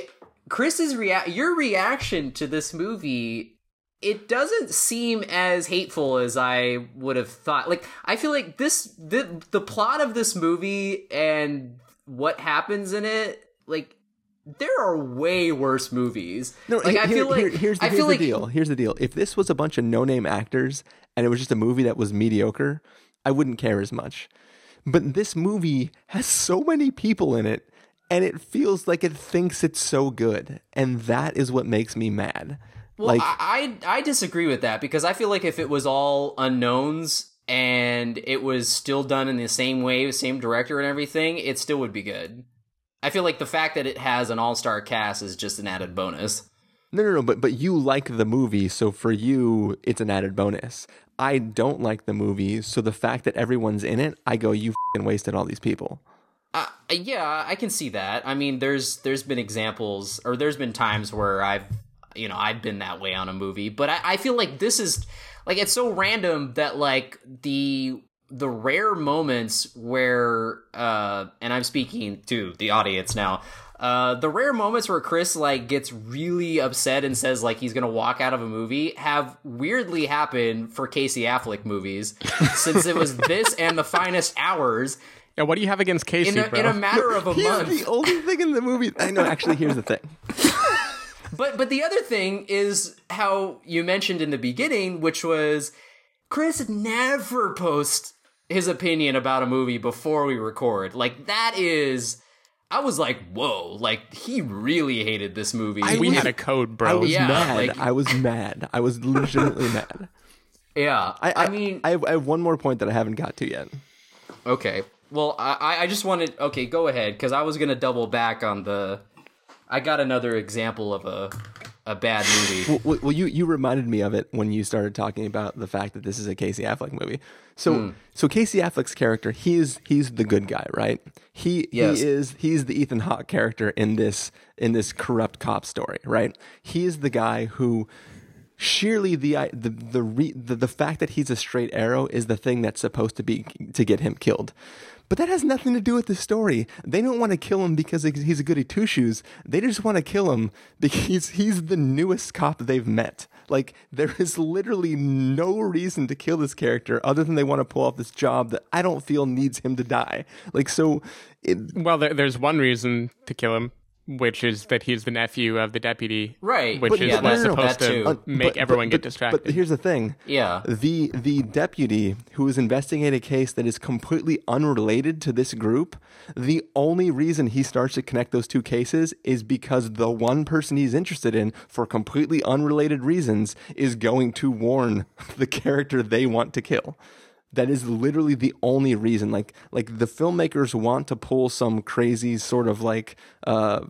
Chris's rea- your reaction to this movie, it doesn't seem as hateful as I would have thought. Like, I feel like this, the, the plot of this movie and what happens in it, like, there are way worse movies. No, like, here, I feel like here- here's the, I here's feel the like deal. Here's the deal. If this was a bunch of no-name actors and it was just a movie that was mediocre, I wouldn't care as much. But this movie has so many people in it, and it feels like it thinks it's so good, and that is what makes me mad. Well, like, I, I I disagree with that because I feel like if it was all unknowns and it was still done in the same way, the same director and everything, it still would be good. I feel like the fact that it has an all-star cast is just an added bonus. No, no, no, but but you like the movie, so for you it's an added bonus. I don't like the movie, so the fact that everyone's in it, I go, you fing wasted all these people. Uh, yeah, I can see that. I mean, there's there's been examples, or there's been times where I've, you know, I've been that way on a movie, but I, I feel like this is like it's so random that like the the rare moments where, uh, and I'm speaking to the audience now. Uh, the rare moments where Chris like gets really upset and says like he's gonna walk out of a movie have weirdly happened for Casey Affleck movies since it was this and the finest hours Yeah, what do you have against Casey, in a, bro? in a matter of a He's month. the only thing in the movie. I know. Actually, here's the thing. But but the other thing is how you mentioned in the beginning, which was Chris never posts his opinion about a movie before we record. Like that is I was like, whoa, like he really hated this movie. we had a code, bro. I bro. was Yeah, mad. like- I was mad. I was legitimately mad. yeah. I, I, I, mean I have, I have one more point that I haven't got to yet. Okay. Well, I, I just wanted. Okay, go ahead, because I was gonna double back on the. I got another example of a a bad movie. Well, well, you you reminded me of it when you started talking about the fact that this is a Casey Affleck movie. So Hmm. so Casey Affleck's character, he's he's the good guy, right? He Yes. he is he's the Ethan Hawke character in this in this corrupt cop story, right? He is the guy who sheerly the the the, re, the the fact that he's a straight arrow is the thing that's supposed to be to get him killed. But that has nothing to do with the story. They don't want to kill him because he's a goody two shoes. They just want to kill him because he's the newest cop they've met. Like there is literally no reason to kill this character other than they want to pull off this job that I don't feel needs him to die. Like so, it, Well, there, there's one reason to kill him, which is that he's the nephew of the deputy, Right. Which But is yeah, what's no, no, supposed that to. Uh, make but- everyone but- get distracted. But here's the thing. Yeah. The the deputy who is investigating a case that is completely unrelated to this group, the only reason he starts to connect those two cases is because the one person he's interested in for completely unrelated reasons is going to warn the character they want to kill. That is literally the only reason. Like like the filmmakers want to pull some crazy sort of like uh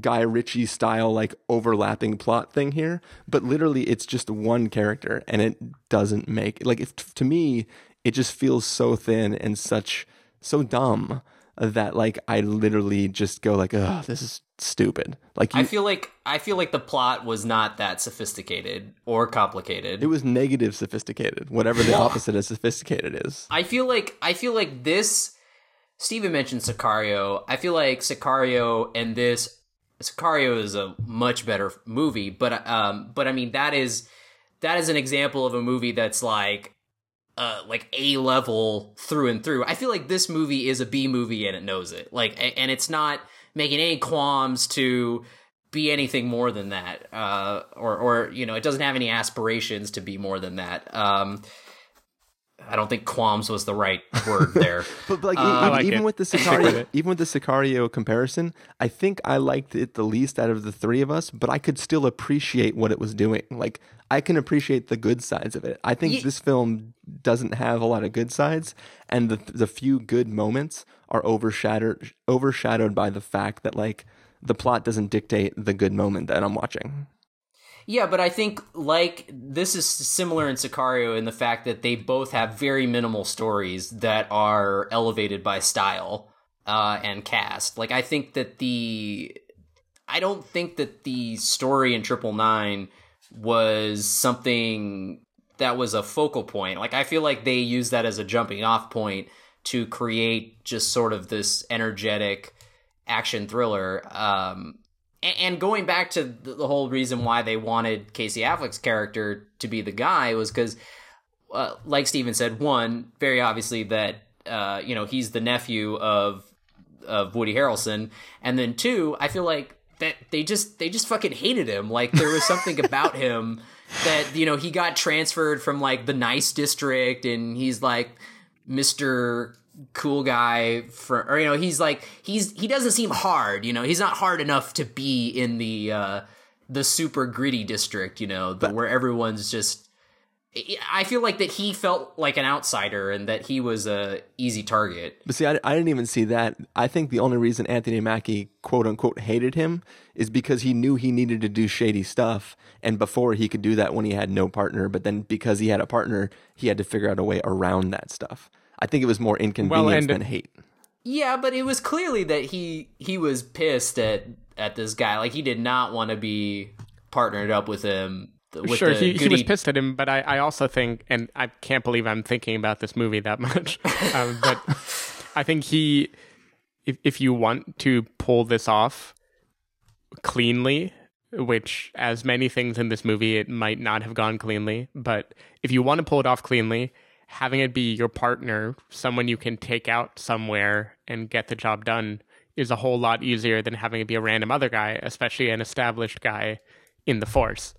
Guy Ritchie style like overlapping plot thing here, but literally it's just one character and it doesn't make like if to me it just feels so thin and such so dumb that like I literally just go like, "Oh, this is stupid." Like you, I feel like I feel like the plot was not that sophisticated or complicated. it was negative sophisticated, whatever the opposite of sophisticated is. I feel like I feel like this. Stephen mentioned Sicario. I feel like Sicario and this Sicario is a much better movie, but um, but I mean that is that is an example of a movie that's like uh like A level through and through. I feel like this movie is a B movie and it knows it. Like and it's not making any qualms to be anything more than that. Uh or or you know, it doesn't have any aspirations to be more than that. Um I don't think qualms was the right word there. But, but like, Uh, I even, like even it. with the Sicario, even with the Sicario comparison, I think I liked it the least out of the three of us. But I could still appreciate what it was doing. Like I can appreciate the good sides of it. I think Ye- this film doesn't have a lot of good sides, and the the few good moments are overshadowed overshadowed by the fact that like the plot doesn't dictate the good moment that I'm watching. Yeah, but I think like this is similar in Sicario in the fact that they both have very minimal stories that are elevated by style uh, and cast. Like I think that the I don't think that the story in Triple Nine was something that was a focal point. Like I feel like they used that as a jumping off point to create just sort of this energetic action thriller. Um, and going back to the the whole reason why they wanted Casey Affleck's character to be the guy was because, uh, like Stephen said, one very obviously that uh, you know he's the nephew of of Woody Harrelson, and then two, I feel like that they just they just fucking hated him. Like there was something about him that you know he got transferred from like the nice district, and he's like Mister cool guy for or you know he's like he's he doesn't seem hard you know? He's not hard enough to be in the uh the super gritty district you know the, where everyone's just i feel like that he felt like an outsider and that he was a easy target But see, I, I didn't even see that. I think the only reason Anthony Mackie quote unquote hated him is because he knew he needed to do shady stuff. And before he could do that when he had no partner, but then because he had a partner, he had to figure out a way around that stuff. I think it was more inconvenience and- than hate. yeah but it was clearly that he he was pissed at at this guy like he did not want to be partnered up with him with sure, he, he was pissed at him, but I, I also think, and I can't believe I'm thinking about this movie that much, um, but I think he, if, if you want to pull this off cleanly, which as many things in this movie, it might not have gone cleanly, but if you want to pull it off cleanly, having it be your partner, someone you can take out somewhere and get the job done, is a whole lot easier than having it be a random other guy, especially an established guy in the force.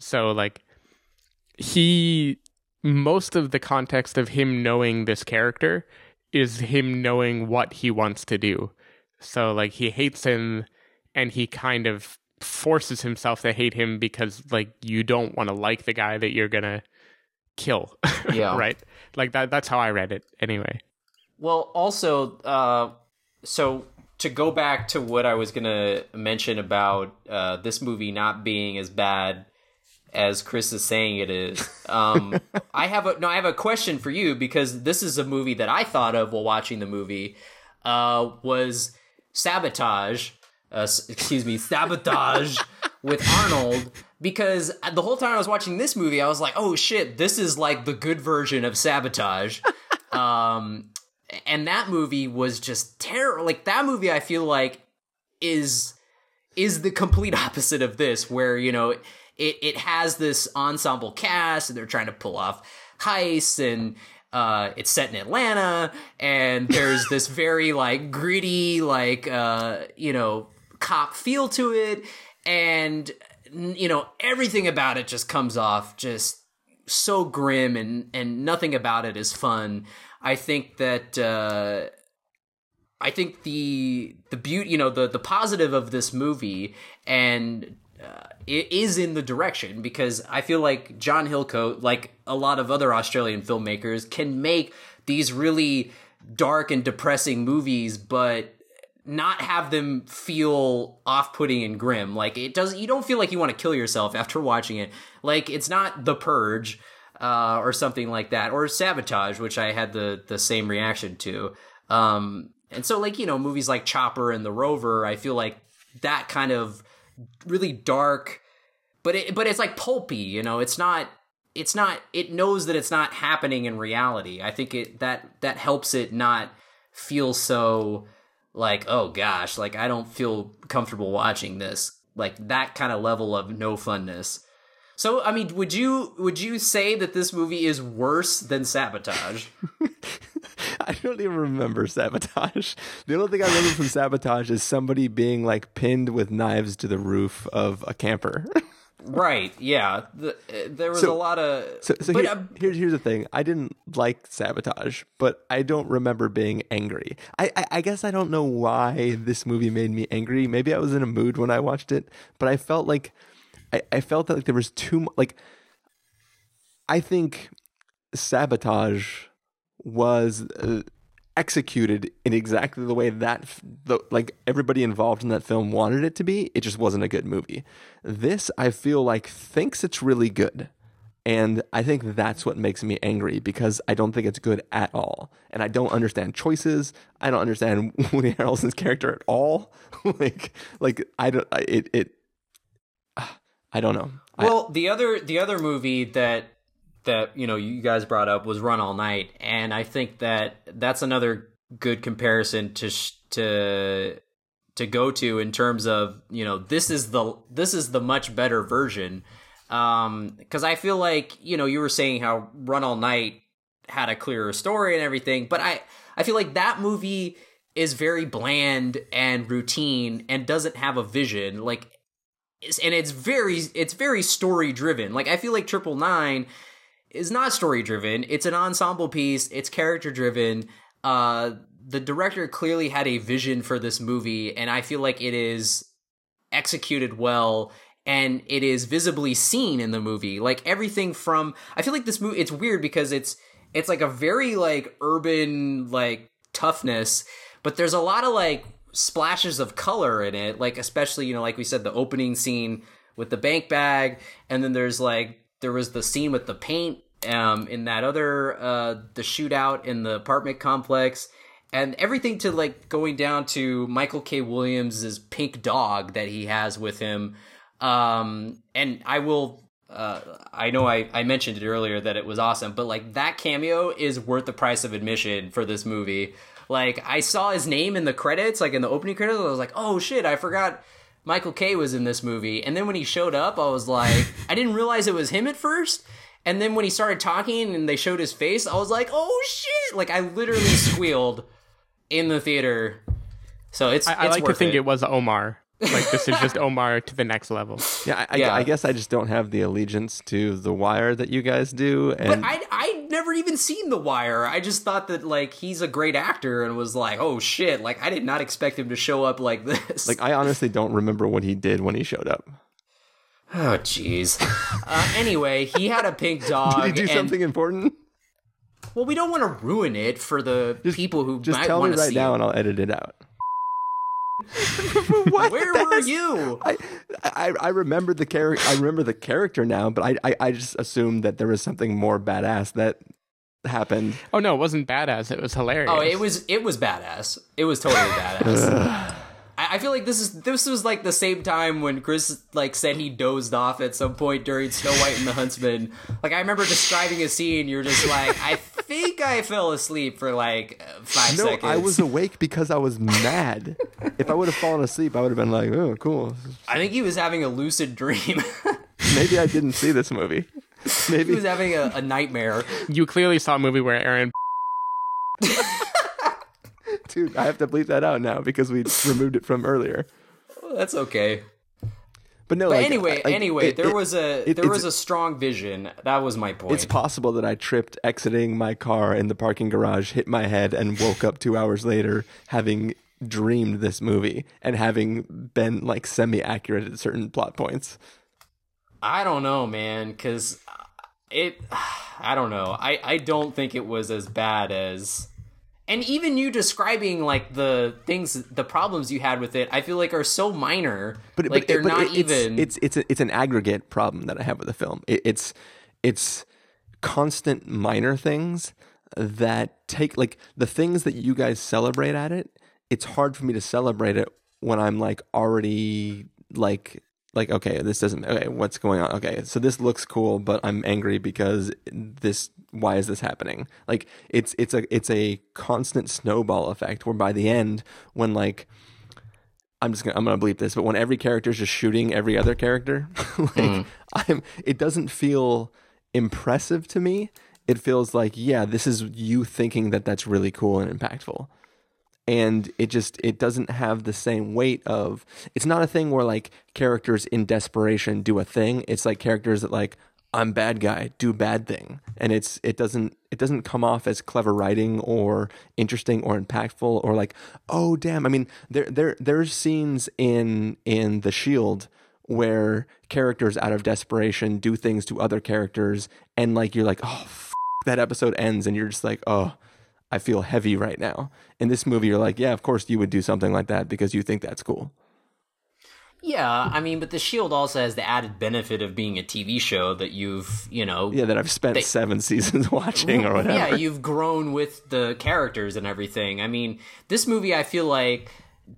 So like he most of the context of him knowing this character is him knowing what he wants to do. So like he hates him and he kind of forces himself to hate him because like you don't want to like the guy that you're going to kill. Yeah. right? Like that that's how I read it anyway. Well, also, uh, so to go back to what I was gonna mention about uh, this movie not being as bad as Chris is saying it is, um, I have a no, I have a question for you because this is a movie that I thought of while watching the movie. Uh, was sabotage? Uh, excuse me, sabotage with Arnold because the whole time I was watching this movie, I was like, "Oh shit, this is like the good version of sabotage." um, and that movie was just terrible. Like that movie, I feel like is is the complete opposite of this, where you know it it has this ensemble cast and they're trying to pull off heists and. Uh, it's set in Atlanta, and there's this very like gritty, like uh, you know, cop feel to it, and you know everything about it just comes off just so grim, and and nothing about it is fun. I think that uh, I think the the beauty, you know, the the positive of this movie and uh, it is in the direction because I feel like John Hillcoat, like a lot of other Australian filmmakers, can make these really dark and depressing movies, but not have them feel off-putting and grim. Like it does, you don't feel like you want to kill yourself after watching it. Like it's not The Purge uh, or something like that, or Sabotage, which I had the the same reaction to. Um, And so like, you know, movies like Chopper and The Rover, I feel like that kind of really dark but it but it's like pulpy, you know. It's not it's not it knows that it's not happening in reality. I think it that that helps it not feel so like oh gosh, like I don't feel comfortable watching this. Like that kind of level of no funness. So, I mean, would you would you say that this movie is worse than Sabotage? I don't even remember Sabotage. The only thing I remember from Sabotage is somebody being like pinned with knives to the roof of a camper. right. Yeah. The, there was so, a lot of. So, so but, here, uh, here's here's the thing. I didn't like Sabotage, but I don't remember being angry. I, I I guess I don't know why this movie made me angry. Maybe I was in a mood when I watched it, but I felt like I, I felt that like there was too much. Like I think Sabotage was. Uh, executed in exactly the way that the, like everybody involved in that film wanted it to be it just wasn't a good movie. This i feel like thinks it's really good. And i think that's what makes me angry because i don't think it's good at all. And i don't understand choices. I don't understand woody harrelson's character at all. Like like i don't it it i don't know. Well I, the other the other movie that that you know you guys brought up was Run All Night, and I think that that's another good comparison to sh- to to go to in terms of you know this is the this is the much better version. Um because i feel like you know you were saying how run all night had a clearer story and everything but i i feel like that movie is very bland and routine and doesn't have a vision like and it's very it's very story driven like i feel like triple nine is not story driven. It's an ensemble piece. It's character driven. Uh, the director clearly had a vision for this movie, and I feel like it is executed well and it is visibly seen in the movie. Like everything from I feel like this movie it's weird because it's it's like a very like urban like toughness, but there's a lot of like splashes of color in it, like especially, you know, like we said the opening scene with the bank bag and then there's like there was the scene with the paint um, in that other uh, the shootout in the apartment complex and everything to like going down to Michael K. Williams's pink dog that he has with him. Um, and I will, uh, I know I, I mentioned it earlier that it was awesome, but like that cameo is worth the price of admission for this movie. Like I saw his name in the credits, like in the opening credits, I was like, oh shit, I forgot Michael K was in this movie. And then when he showed up, I was like, I didn't realize it was him at first. And then when he started talking and they showed his face, I was like, oh shit! Like I literally squealed in the theater. So it's. I, I it's like to think it. it was Omar. Like this is just Omar to the next level. Yeah I, yeah, I, guess I just don't have the allegiance to the Wire that you guys do. And but I I never even seen the Wire. I just thought that like he's a great actor and was like, oh shit! Like I did not expect him to show up like this. Like I honestly don't remember what he did when he showed up. Oh jeez. uh, anyway, he had a pink dog. did he do and, something important? Well, we don't want to ruin it for the just, people who just might tell me right now, it. and I'll edit it out. Where were you? I, I I remember the character. I remember the character now, but I, I I just assumed that there was something more badass that happened. Oh no, it wasn't badass. It was hilarious. Oh, it was it was badass. It was totally badass. I feel like this is this was like the same time when Chris like said he dozed off at some point during Snow White and the Huntsman. Like I remember describing a scene, you're just like, I think I fell asleep for like five no, seconds. I was awake because I was mad. if I would have fallen asleep, I would have been like, oh, cool. I think he was having a lucid dream. Maybe I didn't see this movie. Maybe he was having a, a nightmare. You clearly saw a movie where Aaron Dude, I have to bleep that out now because we removed it from earlier. Well, that's okay. But no. But like, anyway, like, anyway, it, there it, was a it, there was a strong vision. That was my point. It's possible that I tripped exiting my car in the parking garage, hit my head, and woke up two hours later having dreamed this movie and having been like semi accurate at certain plot points. I don't know, man, because it. I don't know. I I don't think it was as bad as and even you describing like the things the problems you had with it i feel like are so minor but like but, they're but not it's, even it's it's a, it's an aggregate problem that i have with the film. It, it's it's constant minor things that take like the things that you guys celebrate at it it's hard for me to celebrate it when I'm like already like like okay this doesn't okay what's going on? Okay so this looks cool but i'm angry because this why is this happening? Like it's it's a it's a constant snowball effect where by the end when like i'm just gonna i'm gonna bleep this but when every character is just shooting every other character like Mm. i'm it doesn't feel impressive to me. It feels like yeah this is you thinking that that's really cool and impactful and it just it doesn't have the same weight of it's not a thing where like characters in desperation do a thing. It's like characters that like i'm bad guy do bad thing. And it's it doesn't it doesn't come off as clever writing or interesting or impactful or like oh damn. I mean there there there's scenes in in the shield where characters out of desperation do things to other characters and like you're like oh f- that episode ends and you're just like oh I feel heavy right now. In this movie, you're like, yeah, of course you would do something like that because you think that's cool. Yeah, I mean, but The Shield also has the added benefit of being a TV show that you've, you know, Yeah, that I've spent They- seven seasons watching or whatever. Yeah, you've grown with the characters and everything. I mean, this movie I feel like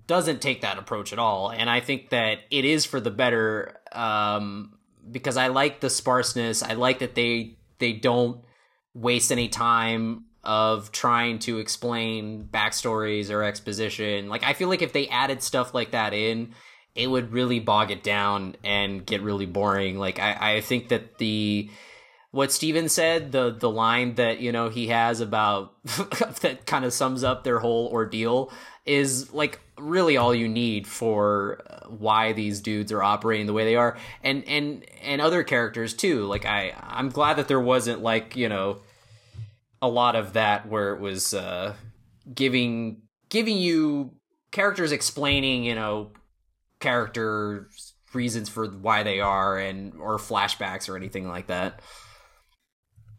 doesn't take that approach at all, and I think that it is for the better um, because I like the sparseness. I like that they they don't waste any time of trying to explain backstories or exposition. Like I feel like if they added stuff like that in, it would really bog it down and get really boring. Like I, I think that the what Stephen said, the the line that you know he has about that kind of sums up their whole ordeal is like really all you need for uh, why these dudes are operating the way they are, and and and other characters too. Like I I'm glad that there wasn't like you know a lot of that where it was uh, giving giving you characters explaining you know characters reasons for why they are and or flashbacks or anything like that.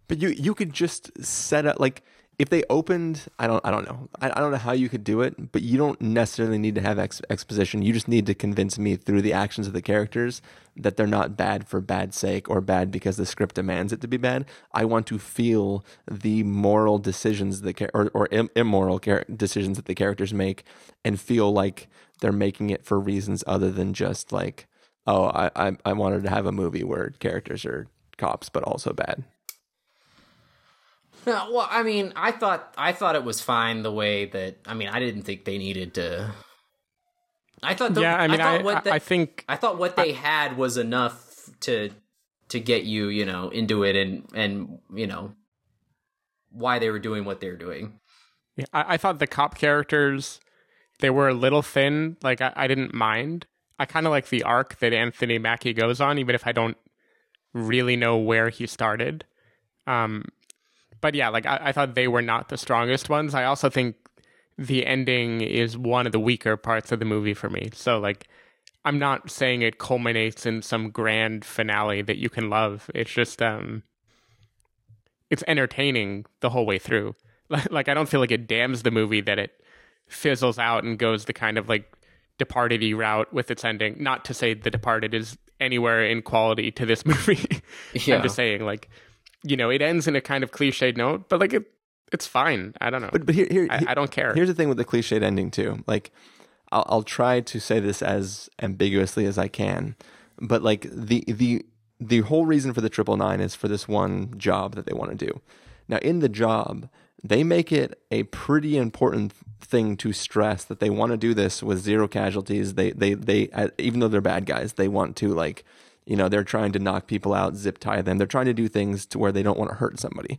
But you you could just set up like if they opened I don't I don't know I, I don't know how you could do it, but you don't necessarily need to have ex- exposition. You just need to convince me through the actions of the characters that they're not bad for bad sake or bad because the script demands it to be bad. I want to feel the moral decisions the char- or or Im- immoral char- decisions that the characters make and feel like they're making it for reasons other than just like oh I I, I wanted to have a movie where characters are cops but also bad. No, well, I mean, I thought I thought it was fine the way that I mean, I didn't think they needed to. I thought, the, Yeah, I mean, thought I- what I- the- I think- I thought what they had was enough to to get you, you know, into it and and you know why they were doing what they were doing. Yeah, I, I thought the cop characters they were a little thin. Like I, I didn't mind. I kind of like the arc that Anthony Mackie goes on, even if I don't really know where he started. Um, but yeah, like I, I thought they were not the strongest ones. I also think the ending is one of the weaker parts of the movie for me. So like, I'm not saying it culminates in some grand finale that you can love. It's just um, it's entertaining the whole way through. Like, like I don't feel like it damns the movie that it fizzles out and goes the kind of like departed route with its ending. Not to say the departed is anywhere in quality to this movie. Yeah. I'm just saying like you know, it ends in a kind of cliched note, but like it it's fine. I don't know. But but here, here I, I don't care. Here's the thing with the cliched ending too. Like, I'll, I'll try to say this as ambiguously as I can, but like the the the whole reason for the triple nine is for this one job that they want to do. Now, in the job, they make it a pretty important thing to stress that they want to do this with zero casualties. They they they uh, even though they're bad guys, they want to like you know they're trying to knock people out, zip tie them. They're trying to do things to where they don't want to hurt somebody.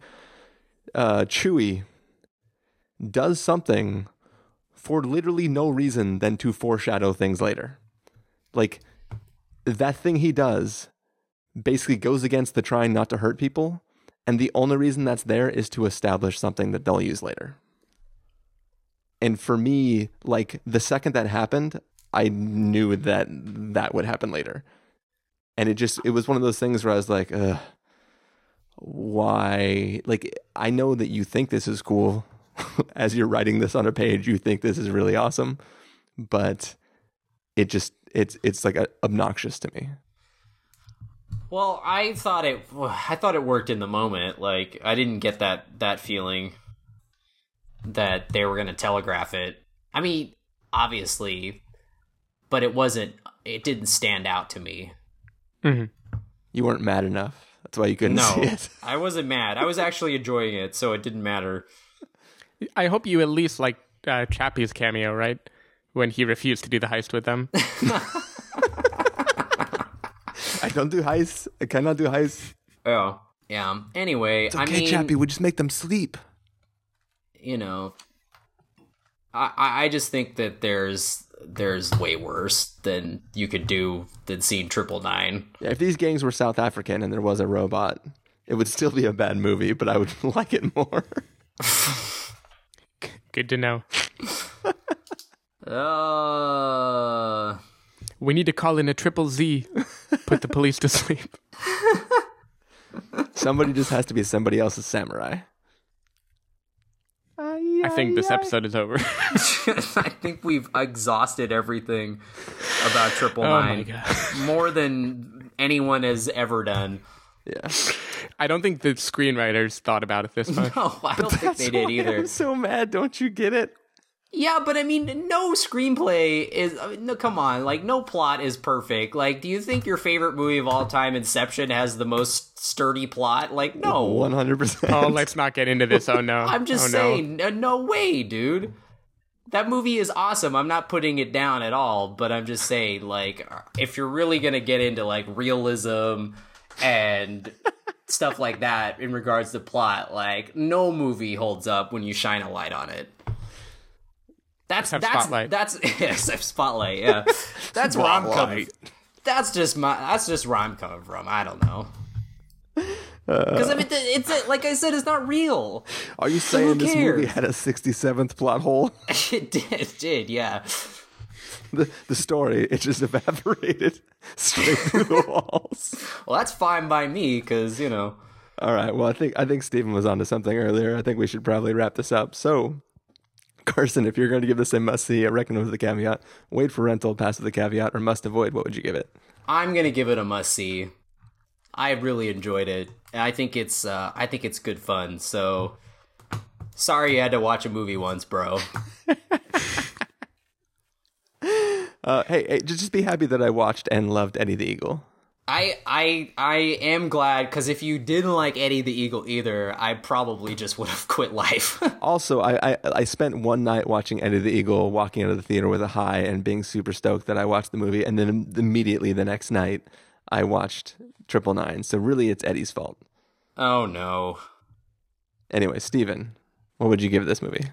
Uh, does something for literally no reason than to foreshadow things later. Like that thing he does basically goes against the trying not to hurt people, and the only reason that's there is to establish something that they'll use later. And for me, like the second that happened, I knew that that would happen later. And it just it was one of those things where I was like, Ugh, why like I know that you think this is cool as you're writing this on a page, you think this is really awesome, but it just it's it's like a, obnoxious to me. Well, I thought it I thought it worked in the moment. Like I didn't get that that feeling that they were going to telegraph it. I mean, obviously, but it wasn't. It didn't stand out to me. Mm-hmm. You weren't mad enough. That's why you couldn't No, see it. I wasn't mad. I was actually enjoying it, so it didn't matter. I hope you at least like uh, Chappie's cameo, right? When he refused to do the heist with them. I don't do heists. I cannot do heists. Oh, yeah. Anyway, It's okay, I mean, Chappie. We just make them sleep. you know, I I I just think that there's there's way worse than you could do than seeing Triple Nine. Yeah, if these gangs were South African and there was a robot, it would still be a bad movie, but I would like it more. Good to know. Uh, We need to call in a triple Z. Put the police to sleep. Somebody just has to be somebody else's samurai. I think this episode is over. I think we've exhausted everything about Triple Oh my Nine God. more than anyone has ever done. Yeah. I don't think the screenwriters thought about it this much. No, I don't think That's they did either. I'm so mad. Don't you get it? Yeah, but I mean, no screenplay is. I mean, no, come on, like no plot is perfect. Like, do you think your favorite movie of all time, Inception, has the most sturdy plot? Like, no. One hundred percent. Oh, let's not get into this. Oh no. I'm just oh, saying, no. no way, dude. That movie is awesome. I'm not putting it down at all, but I'm just saying, like, if you're really gonna get into like realism and stuff like that in regards to plot, like, no movie holds up when you shine a light on it. That's Except that's Spotlight. that's except spotlight. Yeah, that's where I'm coming. That's just my. That's just where I'm coming from. I don't know. Uh, because I mean, it's like I said, it's not real. Are you saying who this movie had a sixty-seventh plot hole? It did, it did, yeah. The the story it just evaporated straight through the walls. Well, that's fine by me because you know. All right. Well, I think I think Stephen was onto something earlier. I think we should probably wrap this up. So, Carson, if you're going to give this a must see, I reckon with the caveat, wait for rental, pass with the caveat, or must avoid, what would you give it? I'm gonna give it a must see. I really enjoyed it. I think it's uh, I think it's good fun. So sorry you had to watch a movie once, bro. Uh, hey, hey, just be happy that I watched and loved Eddie the Eagle. I I I am glad because if you didn't like Eddie the Eagle either, I probably just would have quit life. Also, I, I I spent one night watching Eddie the Eagle, walking out of the theater with a high and being super stoked that I watched the movie, and then immediately the next night I watched Triple Nine. So really, it's Eddie's fault. oh no. Anyway, Stephen, what would you give this movie?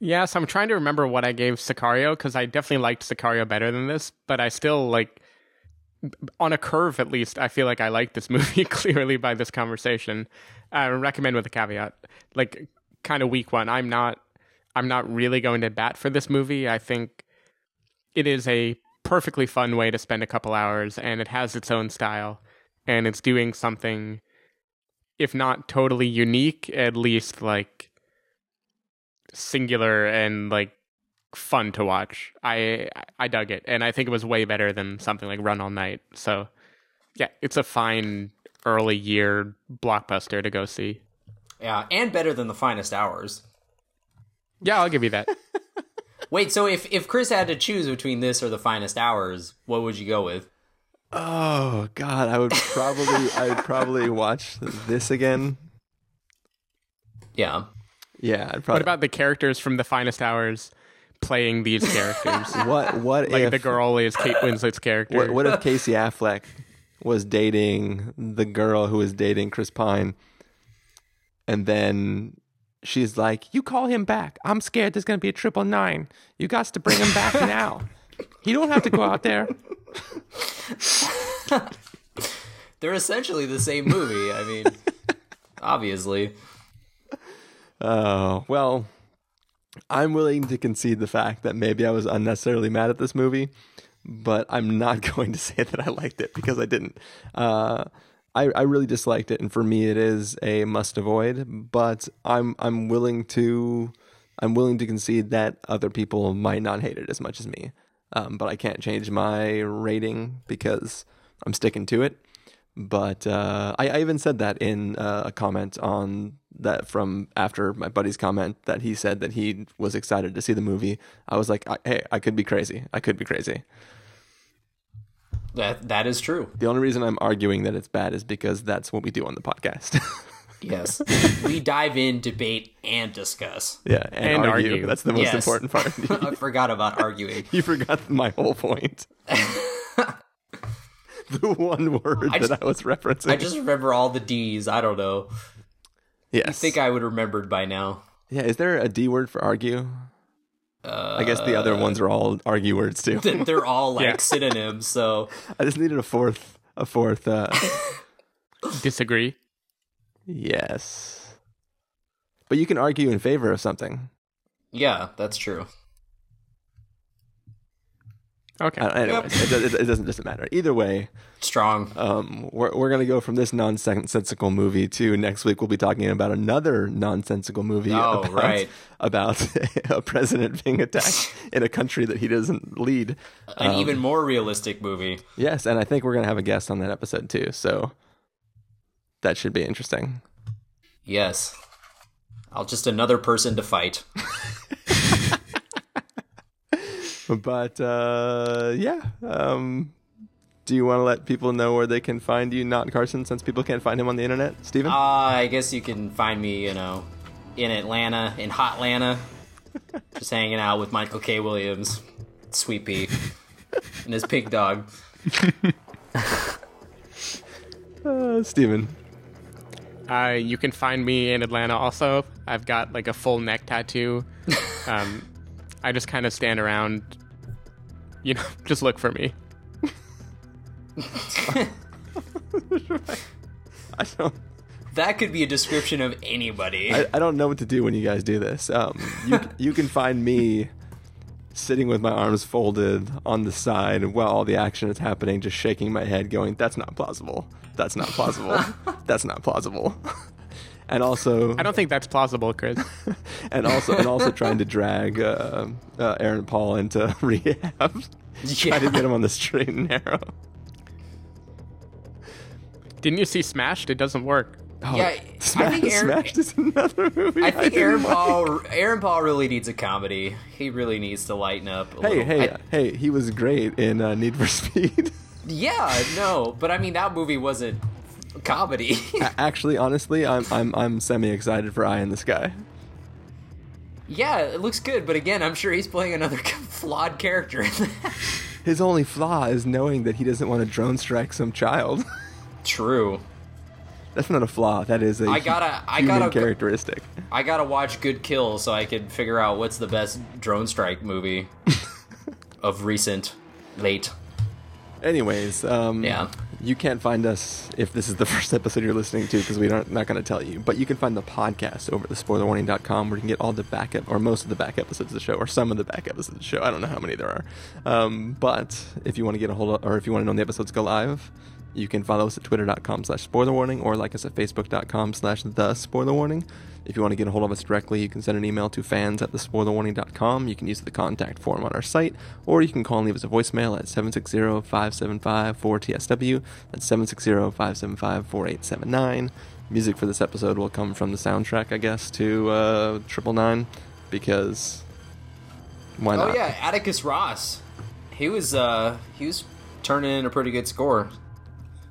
Yes, I'm trying to remember what I gave Sicario because I definitely liked Sicario better than this, but I still like on a curve at least. I feel like I like this movie clearly by this conversation. I recommend with a caveat, like kind of weak one. I'm not, I'm not really going to bat for this movie. I think it is a perfectly fun way to spend a couple hours, and it has its own style, and it's doing something, if not totally unique, at least like singular and like fun to watch. I I dug it, and I think it was way better than something like Run All Night. So yeah, it's a fine early year blockbuster to go see. Yeah, and better than the finest hours. Yeah, I'll give you that. Wait, so if if Chris had to choose between this or the finest hours, what would you go with? Oh God, I would probably I would probably watch this again. Yeah. Yeah, I'd what about the characters from the finest hours playing these characters? what what like if the girl is Kate Winslet's character. What, what if Casey Affleck was dating the girl who was dating Chris Pine, and then she's like, "You call him back. I'm scared. There's gonna be a triple nine. You got to bring him back now. He don't have to go out there." They're essentially the same movie. I mean, obviously. Oh well, I'm willing to concede the fact that maybe I was unnecessarily mad at this movie, but I'm not going to say that I liked it because I didn't. Uh, I I really disliked it, and for me, it is a must avoid. But I'm I'm willing to I'm willing to concede that other people might not hate it as much as me. Um, but I can't change my rating because I'm sticking to it. But uh, I, I even said that in uh, a comment on that from after my buddy's comment that he said that he was excited to see the movie. I was like, I, hey, I could be crazy. I could be crazy. That that is true. The only reason I'm arguing that it's bad is because that's what we do on the podcast. Yes, we dive in, debate, and discuss. yeah, and, And argue. argue. That's the most Yes. important part. I forgot about arguing. you forgot my whole point. the one word I that I was referencing. I just remember all the D's. I don't know. Yes. I think I would remembered by now. Yeah, is there a D word for argue? I guess the other ones are all argue words too. Th- They're all like Yeah. synonyms. So I just needed a fourth, a fourth. Uh, Disagree. yes, but you can argue in favor of something. yeah, that's true. Okay. Uh, anyways, it, does- it, it doesn't doesn't matter. Either way, Strong. um, we're we're gonna go from this nonsensical movie to next week. We'll be talking about another nonsensical movie. Oh, about, right. About a president being attacked in a country that he doesn't lead. An Um, even more realistic movie. Yes, and I think we're gonna have a guest on that episode too. So that should be interesting. Yes. I'll just another person to fight. But uh, yeah, um, do you want to let people know where they can find you, not Carson, since people can't find him on the internet? Stephen? Uh, I guess you can find me, you know, in Atlanta, in Hot Atlanta, just hanging out with Michael K. Williams, Sweet Pea, and his pig dog. Uh, Stephen. Uh, you can find me in Atlanta also. I've got like a full neck tattoo. Um, I just kind of stand around, you know, just look for me. I don't. That could be a description of anybody. I, I don't know what to do when you guys do this. Um, you you can find me sitting with my arms folded on the side while all the action is happening, just shaking my head, going, "That's not plausible. That's not plausible. That's not plausible." And also, I don't think that's plausible, Chris. and also, and also trying to drag uh, uh, Aaron Paul into rehab, trying to get him on the straight and narrow. Didn't you see Smashed? It doesn't work. Oh, yeah, I think Aaron, Smashed is another movie. I think didn't Aaron like. Paul, Aaron Paul really needs a comedy. He really needs to lighten up. A Hey, little. hey, I- hey! He was great in uh, Need for Speed. yeah, no, but I mean that movie wasn't comedy. Actually, honestly, I'm I'm I'm semi excited for Eye in the Sky. yeah, it looks good, but again, I'm sure he's playing another flawed character. in that. His only flaw is knowing that he doesn't want to drone strike some child. True. That's not a flaw. That is a I gotta- I gotta- characteristic. I gotta watch Good Kill so I can figure out what's the best drone strike movie of recent, late. Anyways, um, Yeah. You can't find us if this is the first episode you're listening to because we're not, not going to tell you. But you can find the podcast over at thespoilerwarning.com where you can get all the back ep- or most of the back episodes of the show or some of the back episodes of the show. I don't know how many there are. Um, but if you want to get a hold of, or if you want to know when the episodes go live, you can follow us at twitter.com slash spoiler warning or like us at facebook.com slash the spoiler warning. If you want to get a hold of us directly, you can send an email to fans at thespoilerwarning.com. You can use the contact form on our site, or you can call and leave us a voicemail at 760-575-4TSW. That's 760-575-4879. Music for this episode will come from the soundtrack, I guess, to uh, Triple Nine, because why not? Oh yeah, Atticus Ross. He was uh he was turning in a pretty good score.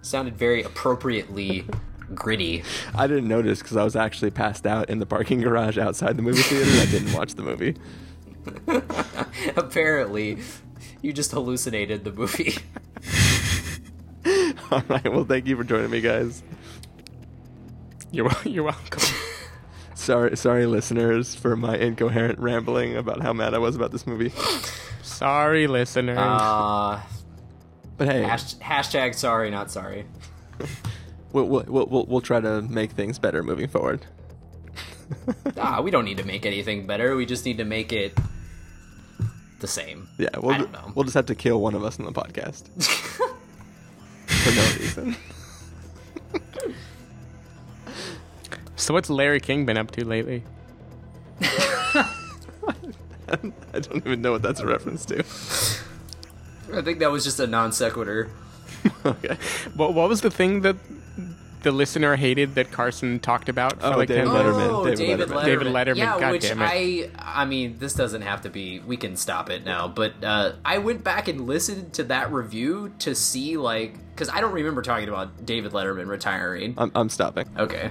Sounded very appropriately gritty. I didn't notice because I was actually passed out in the parking garage outside the movie theater. I didn't watch the movie. Apparently, you just hallucinated the movie. All right. Well, thank you for joining me, guys. You're you're welcome. Sorry, sorry, listeners, for my incoherent rambling about how mad I was about this movie. Sorry, listeners. Uh, But hey, hash- hashtag sorry, not sorry. we'll, we'll, we'll, we'll, we'll try to make things better moving forward. Ah, we don't need to make anything better. We just need to make it the same. Yeah, we'll, I don't know. we'll just have to kill one of us in the podcast for no reason. so what's Larry King been up to lately? I don't even know what that's a reference to. I think that was just a non sequitur. okay. What what was the thing that the listener hated that Carson talked about? For Oh, like David 10 Letterman. Oh, David David, Letterman. Letterman. David Letterman, Yeah, God which damn it. I, I mean, this doesn't have to be. We can stop it now. But uh, I went back and listened to that review to see, like, because I don't remember talking about David Letterman retiring. I'm, I'm stopping. Okay.